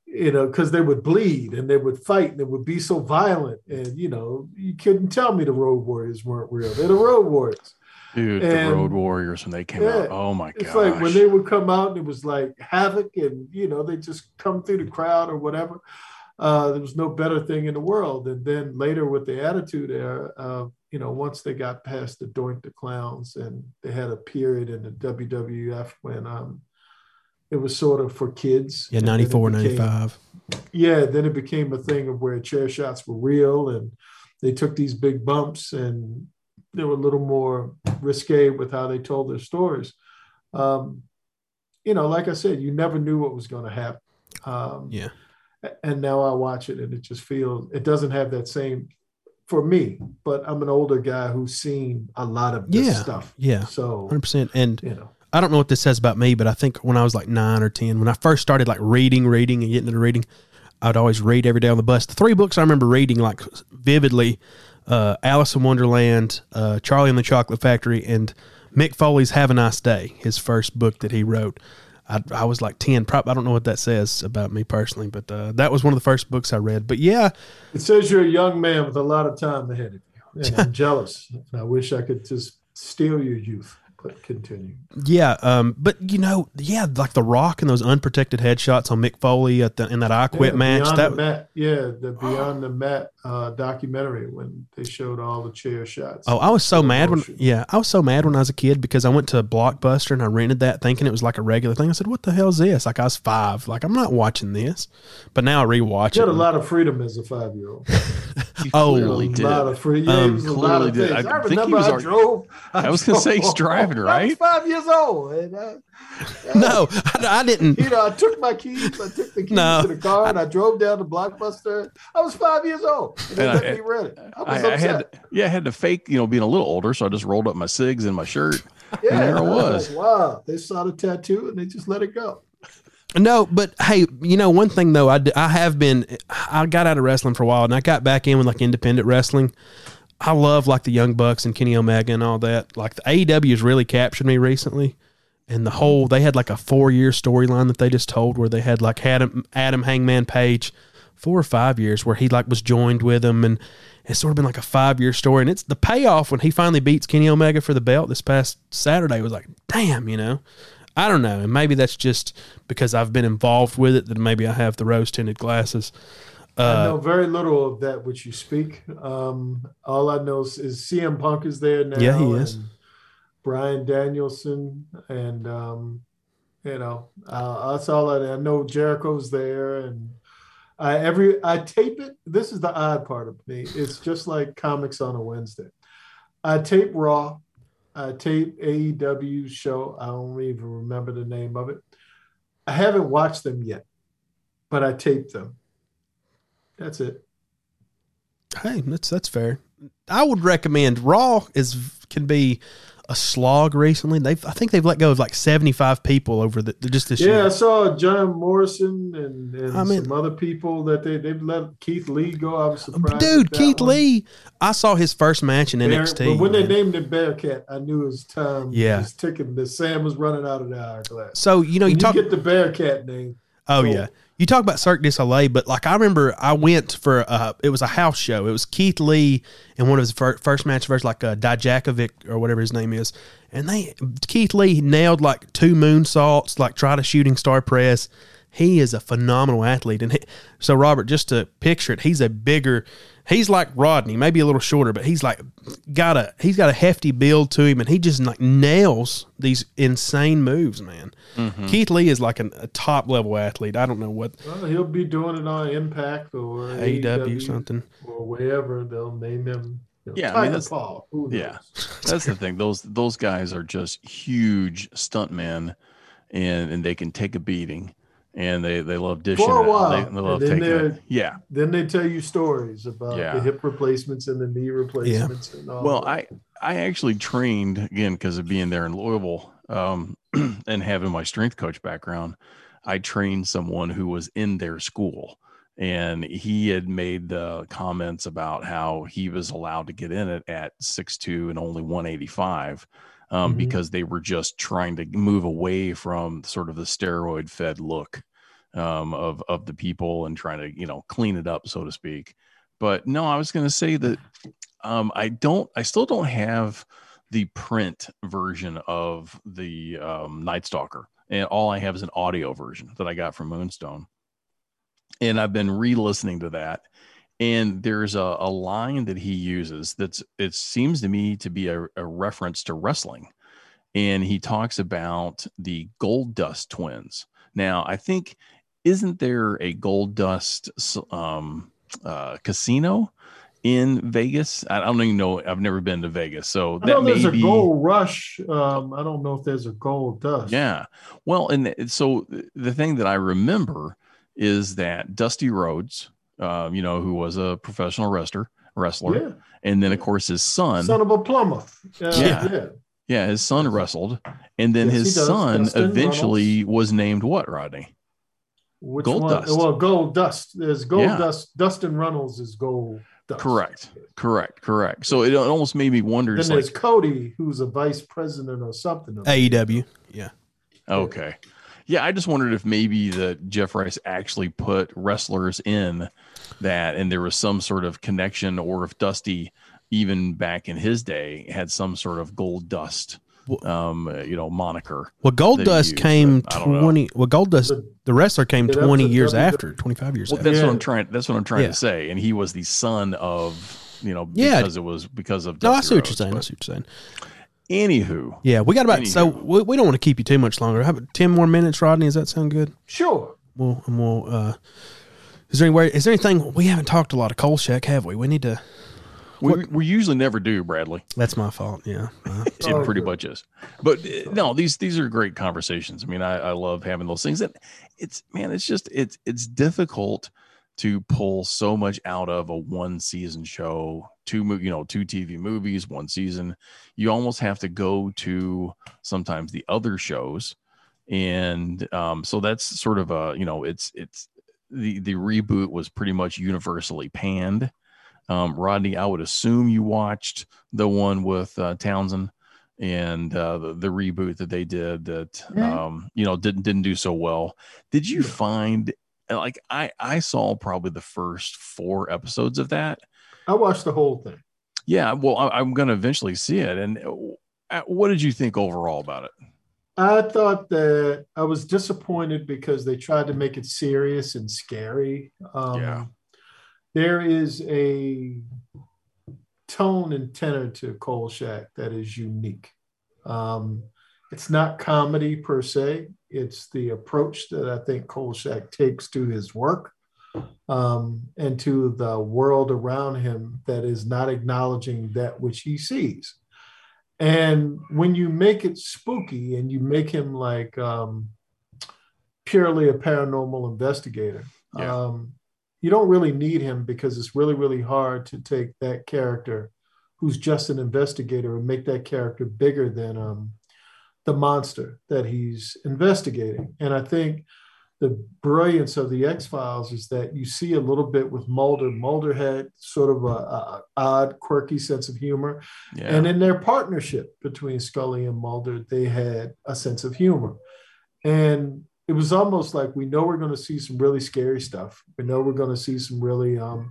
you know, because they would bleed and they would fight and it would be so violent. And, you know, you couldn't tell me the Road Warriors weren't real. They're the Road Warriors. Dude, And- the Road Warriors when they came Yeah, out. Oh my god. It's gosh. like when they would come out and it was like havoc and, you know, they just come through the crowd or whatever. Uh, there was no better thing in the world. And then later with the Attitude Era, uh, you know, once they got past the Doink the Clowns and they had a period in the WWF when um, it was sort of for kids. Yeah, And 94, became- 95. Yeah, then it became a thing of where chair shots were real and they took these big bumps and they were a little more risque with how they told their stories. Um, you know, like I said, you never knew what was going to happen. Um, Yeah. And now I watch it and it just feels it doesn't have that same for me. But I'm an older guy who's seen a lot of this Yeah. stuff. Yeah. So 100%. And you know, I don't know what this says about me, but I think when I was like nine or 10, when I first started like reading, reading, and getting into reading, I'd always read every day on the bus. The three books I remember reading like vividly uh, Alice in Wonderland, uh, Charlie and the Chocolate Factory, and Mick Foley's Have a Nice Day, his first book that he wrote. I, I was like 10. Prob- I don't know what that says about me personally, but uh, that was one of the first books I read. But yeah, it says you're a young man with a lot of time ahead of you, and I'm jealous. I wish I could just steal your youth. But continue. Yeah, um, but you know, yeah, like the Rock and those unprotected headshots on Mick Foley at the, in that I Quit Yeah, match. That yeah, the Beyond the Mat uh, documentary when they showed all the chair shots. oh, I was so mad when yeah, I was so mad when I was a kid because I went to Blockbuster and I rented that thinking it was like a regular thing. I said, "What the hell is this?" Like I was five, like I'm not watching this. But now I rewatch You it. had a lot of freedom as a five year old. You Oh, clearly a did. lot of free. Yeah, Um, a clearly of did. I I, think he remember was I drove. I was gonna say he's driving, I right? five years old. And, uh, no, I, I didn't. you know, I took my keys. I took the keys No. to the car, and I drove down to Blockbuster. I was five years old. And they And let I- me rent it. I was I, I upset. had yeah, I had to fake, you know, being a little older, so I just rolled up my cigs and my shirt. yeah, there it I was. like, wow, they saw the tattoo and they just let it go. No, but hey, you know one thing though, I, have been I got out of wrestling for a while and I got back in with like independent wrestling. I love like the Young Bucks and Kenny Omega and all that. Like the AEW has really captured me recently, and the whole they had like a four year storyline that they just told where they had like Adam Adam Hangman Page, four or five years where he like was joined with them and. It's sort of been like a five year story, and it's the payoff when he finally beats Kenny Omega for the belt this past Saturday was like, damn, you know. I don't know, and maybe that's just because I've been involved with it that maybe I have the rose tinted glasses. I Uh, know very little of that which you speak. Um, all I know is, is CM Punk is there now. Yeah, he is. Bryan Danielson, and um, you know, uh, that's all I, I know. Jericho's there, and I every I tape it. This is the odd part of me. It's just like comics on a Wednesday. I tape Raw. I tape AEW show. I don't even remember the name of it. I haven't watched them yet, but I taped them. That's it. hey, that's that's fair. I would recommend Raw is can be a slog recently. They've I think they've let go of like seventy five people over the just this Yeah, I saw John Morrison and, and I mean- some other people that they they've let Keith Lee go. I was surprised. Dude, Keith one. Lee, I saw his first match in Bear- NXT. but when they named him Bearcat, I knew his time Yeah. was ticking. The Sam was running out of the hourglass. so you know you you talk get the Bearcat name. Oh Cool. yeah, you talk about Cirque du Soleil, but like I remember, I went for uh, it was a house show. It was Keith Lee and one of his fir- first match versus like uh, Dijakovic or whatever his name is, and they Keith Lee nailed like two moonsaults, like tried a shooting star press. He is a phenomenal athlete, and he, so Robert, just to picture it, he's a bigger. He's like Rodney, maybe a little shorter, but he's like got a he's got a hefty build to him, and he just like nails these insane moves, man. Mm-hmm. Keith Lee is like an, a top level athlete. I don't know what Well, he'll be doing it on Impact or AEW or something. or wherever they'll name him. You know, Yeah, I mean, that's- Paul. Yeah. That's the thing. Those those guys are just huge stuntmen, and and they can take a beating, and they they love dishing For a it. while, They, they love then taking they're- it. Yeah. Then they tell you stories about Yeah. the hip replacements and the knee replacements and all. Well, that. I I actually trained again because of being there in Louisville um, and having my strength coach background. I trained someone who was in their school, and he had made uh, comments about how he was allowed to get in it at six two and only one eighty five. Um, Mhm. Because they were just trying to move away from sort of the steroid fed look um, of of the people and trying to you know clean it up, so to speak. But no, I was going to say that um, I don't. I still don't have the print version of the um, Night Stalker, and all I have is an audio version that I got from Moonstone. And I've been re-listening to that, and there's a, a line that he uses that's it seems to me to be a, a reference to wrestling, and he talks about the Gold Dust twins. Now, I think isn't there a Gold Dust um, uh, casino in Vegas? I don't even know. I've never been to Vegas, so I that know may there's a be. gold rush. Um, I don't know if there's a gold dust. Yeah. Well, and th- so the thing that I remember is that Dusty Rhodes, uh, you know, who was a professional wrestler, wrestler, Yeah. and then of course his son, Son of a plumber. Uh, Yeah. yeah. yeah, his son wrestled, and then Yes, his son Dustin eventually was named what, Rodney? Which Gold one? Dust. Well, gold dust. There's gold Yeah. dust. Dustin Runnels is gold dust. Correct. Correct, correct. So it, it almost made me wonder. Then It's there's like, Cody, who's a vice president or something. AEW. Yeah. okay, yeah, I just wondered if maybe that Jeff Rice actually put wrestlers in that, and there was some sort of connection, or if Dusty, even back in his day, had some sort of gold dust, um, uh, you know, moniker. Well, Gold Dust you came but I don't know. 20. Well, Gold Dust, the wrestler came Yeah, 20 years W- after, 25 years Well, after. that's what I'm trying. That's what I'm trying Yeah. to say. And he was the son of, you know, Yeah. because it was because of. No, I Dusty see what you're Rhodes, saying. I see what you're saying. Anywho, Yeah, we got about so we, we don't want to keep you too much longer. How about ten more minutes, Rodney? Does that sound good? Sure. We'll and we'll. Uh, is there anywhere? Is there anything we haven't talked a lot of Kolchak? Have we? We need to. we, we usually never do, Bradley. That's my fault. Yeah. Uh, It Oh, pretty good. much is. But uh, no, these these are great conversations. I mean, I, I love having those things. And it's man, it's just it's it's difficult to pull so much out of a one season show, two mo- you know, two TV movies, one season. You almost have to go to sometimes the other shows. And um, so that's sort of a, you know, it's it's the the reboot was pretty much universally panned. Um, Rodney, I would assume you watched the one with uh, Townsend and uh, the, the reboot that they did that Yeah. um, you know didn't didn't do so well. Did you find like I I saw probably the first four episodes of that? I watched the whole thing. Yeah, well, I, I'm going to eventually see it. And uh, what did you think overall about it? I thought that I was disappointed because they tried to make it serious and scary. Um, Yeah. There is a tone and tenor to Kolchak that is unique. Um, it's not comedy per se, it's the approach that I think Kolchak takes to his work um, and to the world around him that is not acknowledging that which he sees. And when you make it spooky and you make him like um, purely a paranormal investigator, Yeah. um, you don't really need him because it's really, really hard to take that character who's just an investigator and make that character bigger than um, the monster that he's investigating. And I think the brilliance of the X Files is that you see a little bit with Mulder. Mulder had sort of a, a odd, quirky sense of humor. Yeah. And in their partnership between Scully and Mulder, they had a sense of humor. And it was almost like we know we're going to see some really scary stuff. We know we're going to see some really, um,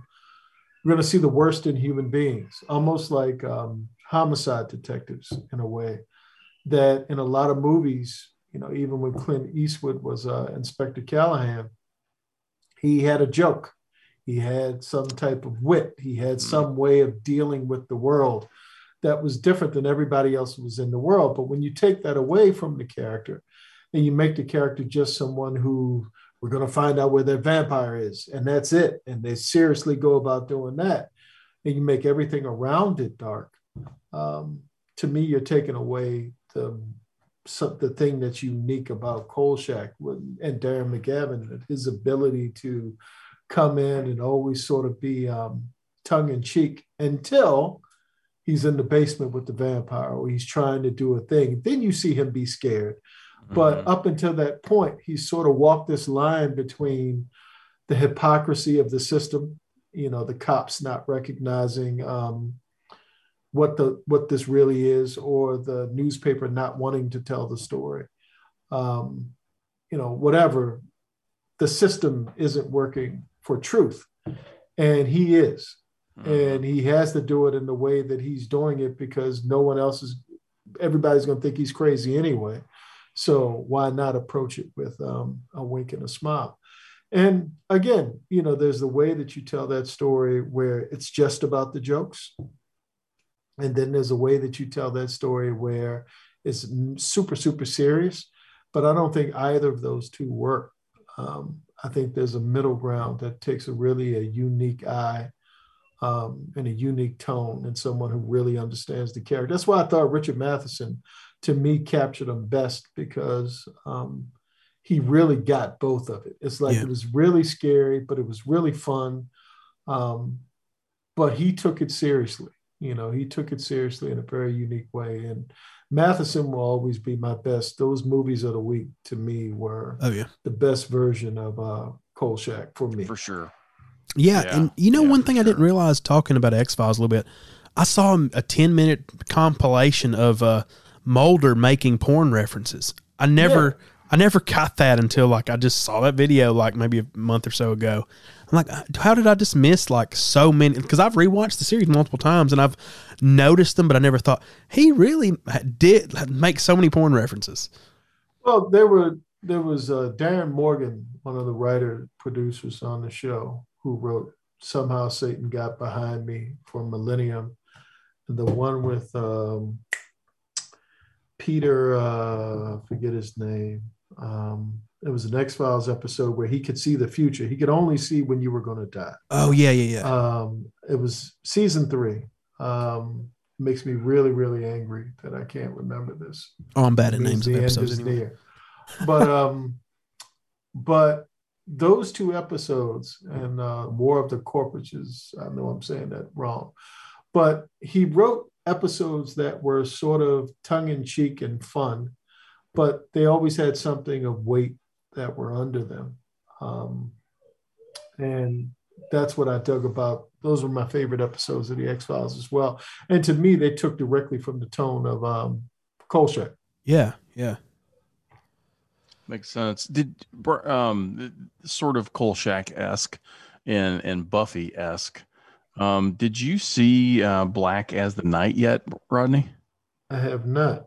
we're going to see the worst in human beings, almost like um, homicide detectives in a way. That in a lot of movies, you know, even when Clint Eastwood was uh, Inspector Callahan, he had a joke. He had some type of wit. He had some way of dealing with the world that was different than everybody else was in the world. But when you take that away from the character and you make the character just someone who we're going to find out where their vampire is, and that's it, and they seriously go about doing that, and you make everything around it dark, um, to me, you're taking away the so the thing that's unique about Kolchak and Darren McGavin, and his ability to come in and always sort of be um, tongue in cheek until he's in the basement with the vampire or he's trying to do a thing. Then you see him be scared. But Mhm. up until that point, he sort of walked this line between the hypocrisy of the system, you know, the cops not recognizing um, what the what this really is, or the newspaper not wanting to tell the story. Um, you know, whatever. The system isn't working for truth, and he is Mhm. and he has to do it in the way that he's doing it because no one else is everybody's going to think he's crazy anyway so why not approach it with um, a wink and a smile and again you know there's the way that you tell that story where it's just about the jokes and then there's a way that you tell that story where it's super super serious but I don't think either of those two work. Um, I think there's a middle ground that takes a really a unique eye um, and a unique tone and someone who really understands the character. That's why I thought Richard Matheson, to me, captured them best because um, he really got both of it. It's like Yeah. it was really scary, but it was really fun. Um, but he took it seriously. You know, he took it seriously in a very unique way. And Matheson will always be my best. Those movies of the week to me were Oh yeah. the best version of uh, Kolchak for me. for sure. Yeah, Yeah. and you know Yeah, one for thing I didn't realize talking about X Files a little bit, I saw a ten minute compilation of uh, Mulder making porn references. I never, I never got that until like I just saw that video like maybe a month or so ago. I'm like, "Uh, how did I just miss like so many? Because I've rewatched the series multiple times and I've noticed them, but I never thought he really did make so many porn references. Well, there were there was uh, Darin Morgan, one of the writer producers on the show, who wrote "Somehow Satan Got Behind Me" for Millennium, the one with um, Peter, uh, forget his name. Um, it was an X Files episode where he could see the future. He could only see when you were going to die. Oh yeah, yeah, yeah. Um, it was season three. Um, makes me really, really angry that I can't remember this oh, I'm bad at names of episodes is anyway. near. But um, but those two episodes and uh, War of the Corporates, I know I'm saying that wrong, but he wrote episodes that were sort of tongue in cheek and fun, but they always had something of weight that were under them. Um, and that's what I dug about. Those were my favorite episodes of the X Files as well. And to me, they took directly from the tone of um, Kolchak. Yeah, yeah. Makes sense. Did um sort of Kolchak esque and and Buffy esque? Um, did you see uh, Black as the Night yet, Rodney? I have not.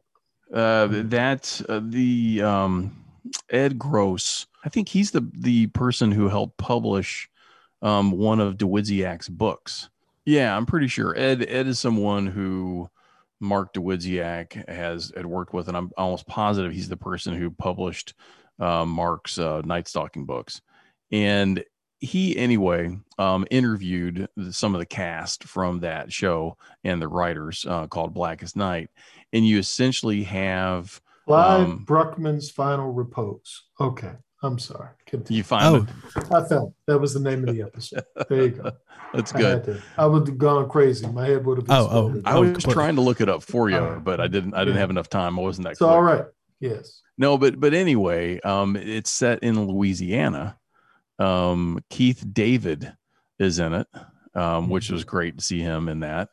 Uh, that uh, the um, Ed Gross. I think he's the the person who helped publish um, one of Dawidziak's books. Yeah, I'm pretty sure Ed Ed is someone who Mark DeWidziak has had worked with, and I'm almost positive he's the person who published uh, Mark's uh, Night Stalking books. And he, anyway, um, interviewed some of the cast from that show and the writers uh, called Blackest Night, and you essentially have Clyde Um, Bruckman's Final Repose. Okay. I'm sorry. Continue. you find Oh, it. I found that was the name of the episode. There you go. That's I, good. had to, I would have gone crazy. My head would have Oh, oh. I was completely. trying to look it up for you, Oh. but I didn't. I didn't Yeah. have enough time. I wasn't that. It's all quick. right. Yes. No, but but anyway, um, it's set in Louisiana. Um, Keith David is in it, um, which was great to see him in that.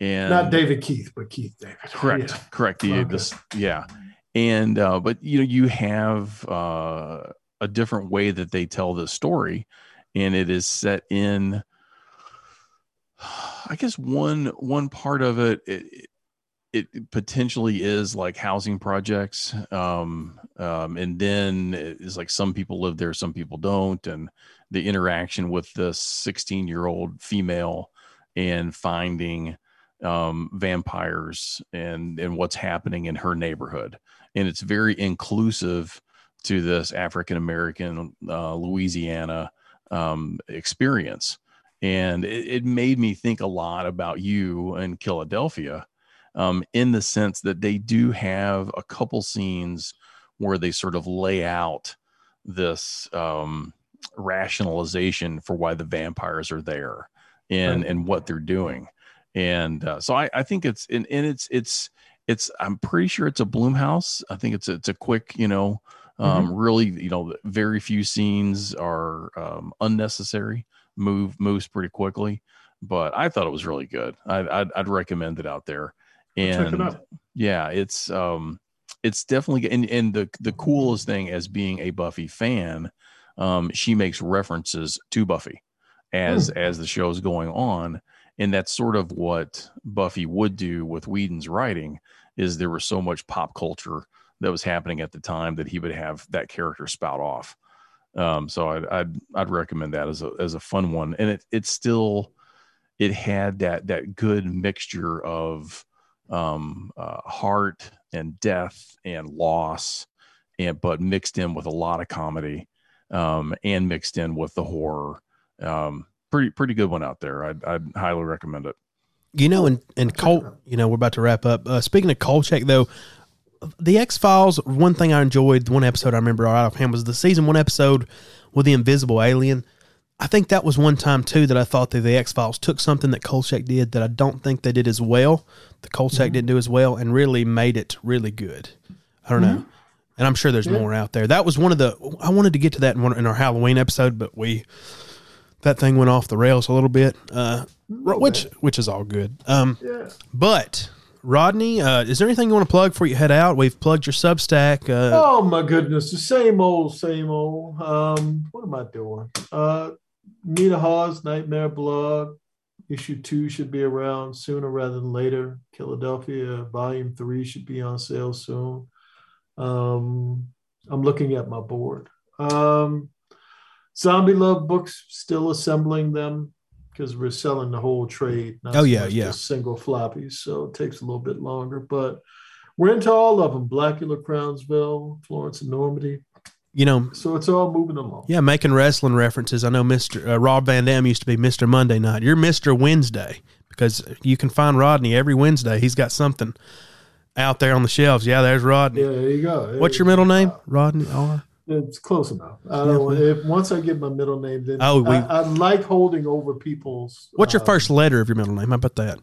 And Not David Keith, but Keith David. correct, Yeah. correct. The Okay. this, yeah, and uh, but you know you have uh, a different way that they tell this story, and it is set in. I guess one one part of it, it it potentially is like housing projects um, um, and then it's like some people live there some people don't and the interaction with the 16 year old female and finding um, vampires and and what's happening in her neighborhood. And it's very inclusive to this african american uh, louisiana um, experience. And it, it made me think a lot about you and philadelphia um, in the sense that they do have a couple scenes where they sort of lay out this um, rationalization for why the vampires are there and Right. and what they're doing and uh, so I, I think it's and, and it's it's it's i'm pretty sure it's a Blumhouse. I think it's a, it's a quick you know um, really you know very few scenes are um, unnecessary move moves pretty quickly. But i thought it was really good. I, I'd, I'd recommend it out there. Check it and yeah it's um it's definitely and, and the the coolest thing as being a buffy fan um she makes references to buffy as as the show's going on and that's sort of what buffy would do with whedon's writing is there was so much pop culture that was happening at the time that he would have that character spout off um so i'd i'd, I'd recommend that as a as a fun one and it it's still it had that that good mixture of um, uh, heart and death and loss and but mixed in with a lot of comedy, um, and mixed in with the horror. Um, pretty pretty good one out there. I'd, I'd highly recommend it. You know, and and Col, you know, we're about to wrap up. Uh, speaking of Kolchak, though, the X Files. One thing I enjoyed, one episode I remember right offhand was the season one episode with the invisible alien. I think that was one time too that I thought that the X Files took something that Kolchak did that I don't think they did as well. The Kolchak didn't do as well, and really made it really good. I don't know, and I'm sure there's more out there. That was one of the. I wanted to get to that in, one, in our Halloween episode, but we that thing went off the rails a little bit, uh, which which is all good. Um, Yeah. but Rodney, uh, is there anything you want to plug before you head out? We've plugged your Substack. Uh, Oh my goodness, the same old, same old. Um, what am I doing? Uh, Nita Hawes Nightmare Blog issue two should be around sooner rather than later. Philadelphia volume three should be on sale soon. Um, I'm looking at my board. Um, Zombie Love Books still assembling them because we're selling the whole trade. Not Oh, so yeah, single floppies, so it takes a little bit longer, but we're into all of them. Blackula, Crownsville, Florence and Normandy. you know, So it's all moving along. yeah, making wrestling references. I know Mister uh, Rob Van Dam used to be Mister Monday Night. You're Mister Wednesday because you can find Rodney every Wednesday. He's got something out there on the shelves. Yeah, there's Rodney. Yeah, there you go. What's your middle name? Rodney R. It's close enough. I don't. If once I get my middle name, then Oh, we- I, I like holding over people's. What's your um, first letter of your middle name? How about that?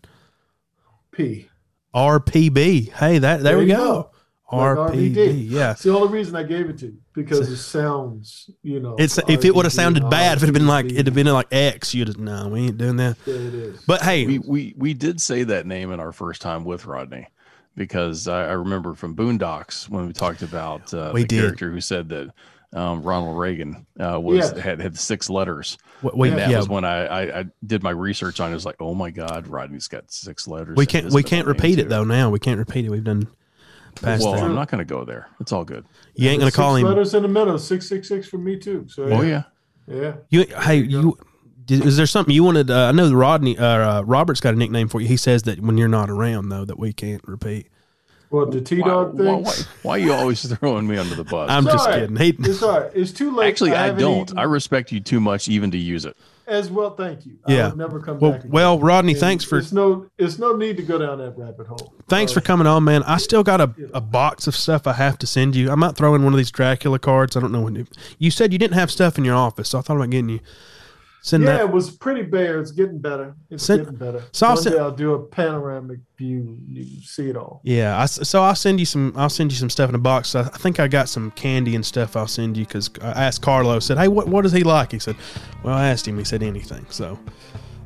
P? RPB. Hey, that there, There we you go. go. Like RPB. RVD. Yeah. It's the only reason I gave it to you because it sounds, you know. It's if it would have RVD, sounded bad, if it had been like it'd have been like X, you'd have no, we ain't doing that. There it is. But hey, We we we did say that name in our first time with Rodney because I, I remember from Boondocks when we talked about uh, We the did. character who said that um, Ronald Reagan uh, was Yeah. had had six letters. w- we and that yeah, was when I, I I did my research on. it. It was like, oh my God, Rodney's got six letters. we can't we can't repeat it too. though. Now we can't repeat it. We've done past Well, that. I'm not going to go there. It's all good. You ain't gonna Six call him. letters in the middle. Six six six for me too. So Oh yeah. yeah. You hey you. Did- Is there something you wanted? Uh, I know Rodney uh, uh, Robert's got a nickname for you. He says that when you're not around, though, that we can't repeat. What the T Dog why, thing? why, why are you always throwing me under the bus? I'm It's just all right. kidding. He, It's all right. It's too late. Actually, I, haven't don't. eaten I respect you too much even to use it. as well. Thank you. Yeah. I would never come well, back. again. well, Rodney, And thanks for It's no. It's no need to go down that rabbit hole. thanks Uh, for coming on, man. I still got a, a box of stuff I have to send you. I might throw in one of these Dracula cards. I don't know when you, you said you didn't have stuff in your office, so I thought about getting you send Yeah, that. it was pretty bare. It's getting better. It's Send- getting better. so I'll One send- day I'll do a panoramic view. You see it all. Yeah, I so I'll send you some. I'll send you some stuff in a box. I, I think I got some candy and stuff. I'll send you because I asked Carlo. Said, "Hey, what what does he like?" He said, "Well, I asked him. He said anything." So,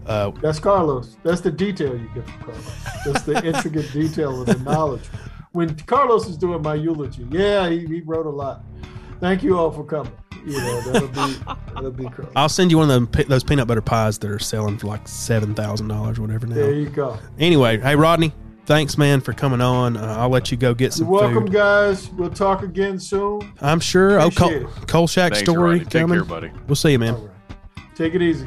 uh, That's Carlos. That's the detail you get from Carlos. That's the intricate detail of the knowledge. When Carlos is doing my eulogy, yeah, he, he wrote a lot. Thank you all for coming. You know, that'll be that'll be cool. I'll send you one of them, those peanut butter pies that are selling for like seven thousand dollars, whatever. There Now, you go. anyway, hey Rodney, thanks man for coming on. Uh, I'll let you go get some You're welcome, food. guys. We'll talk again soon. I'm sure. Oh, Cole, Appreciate Kolchak Thanks, story Rodney. Take coming. care, buddy. We'll see you, man. All right. Take it easy.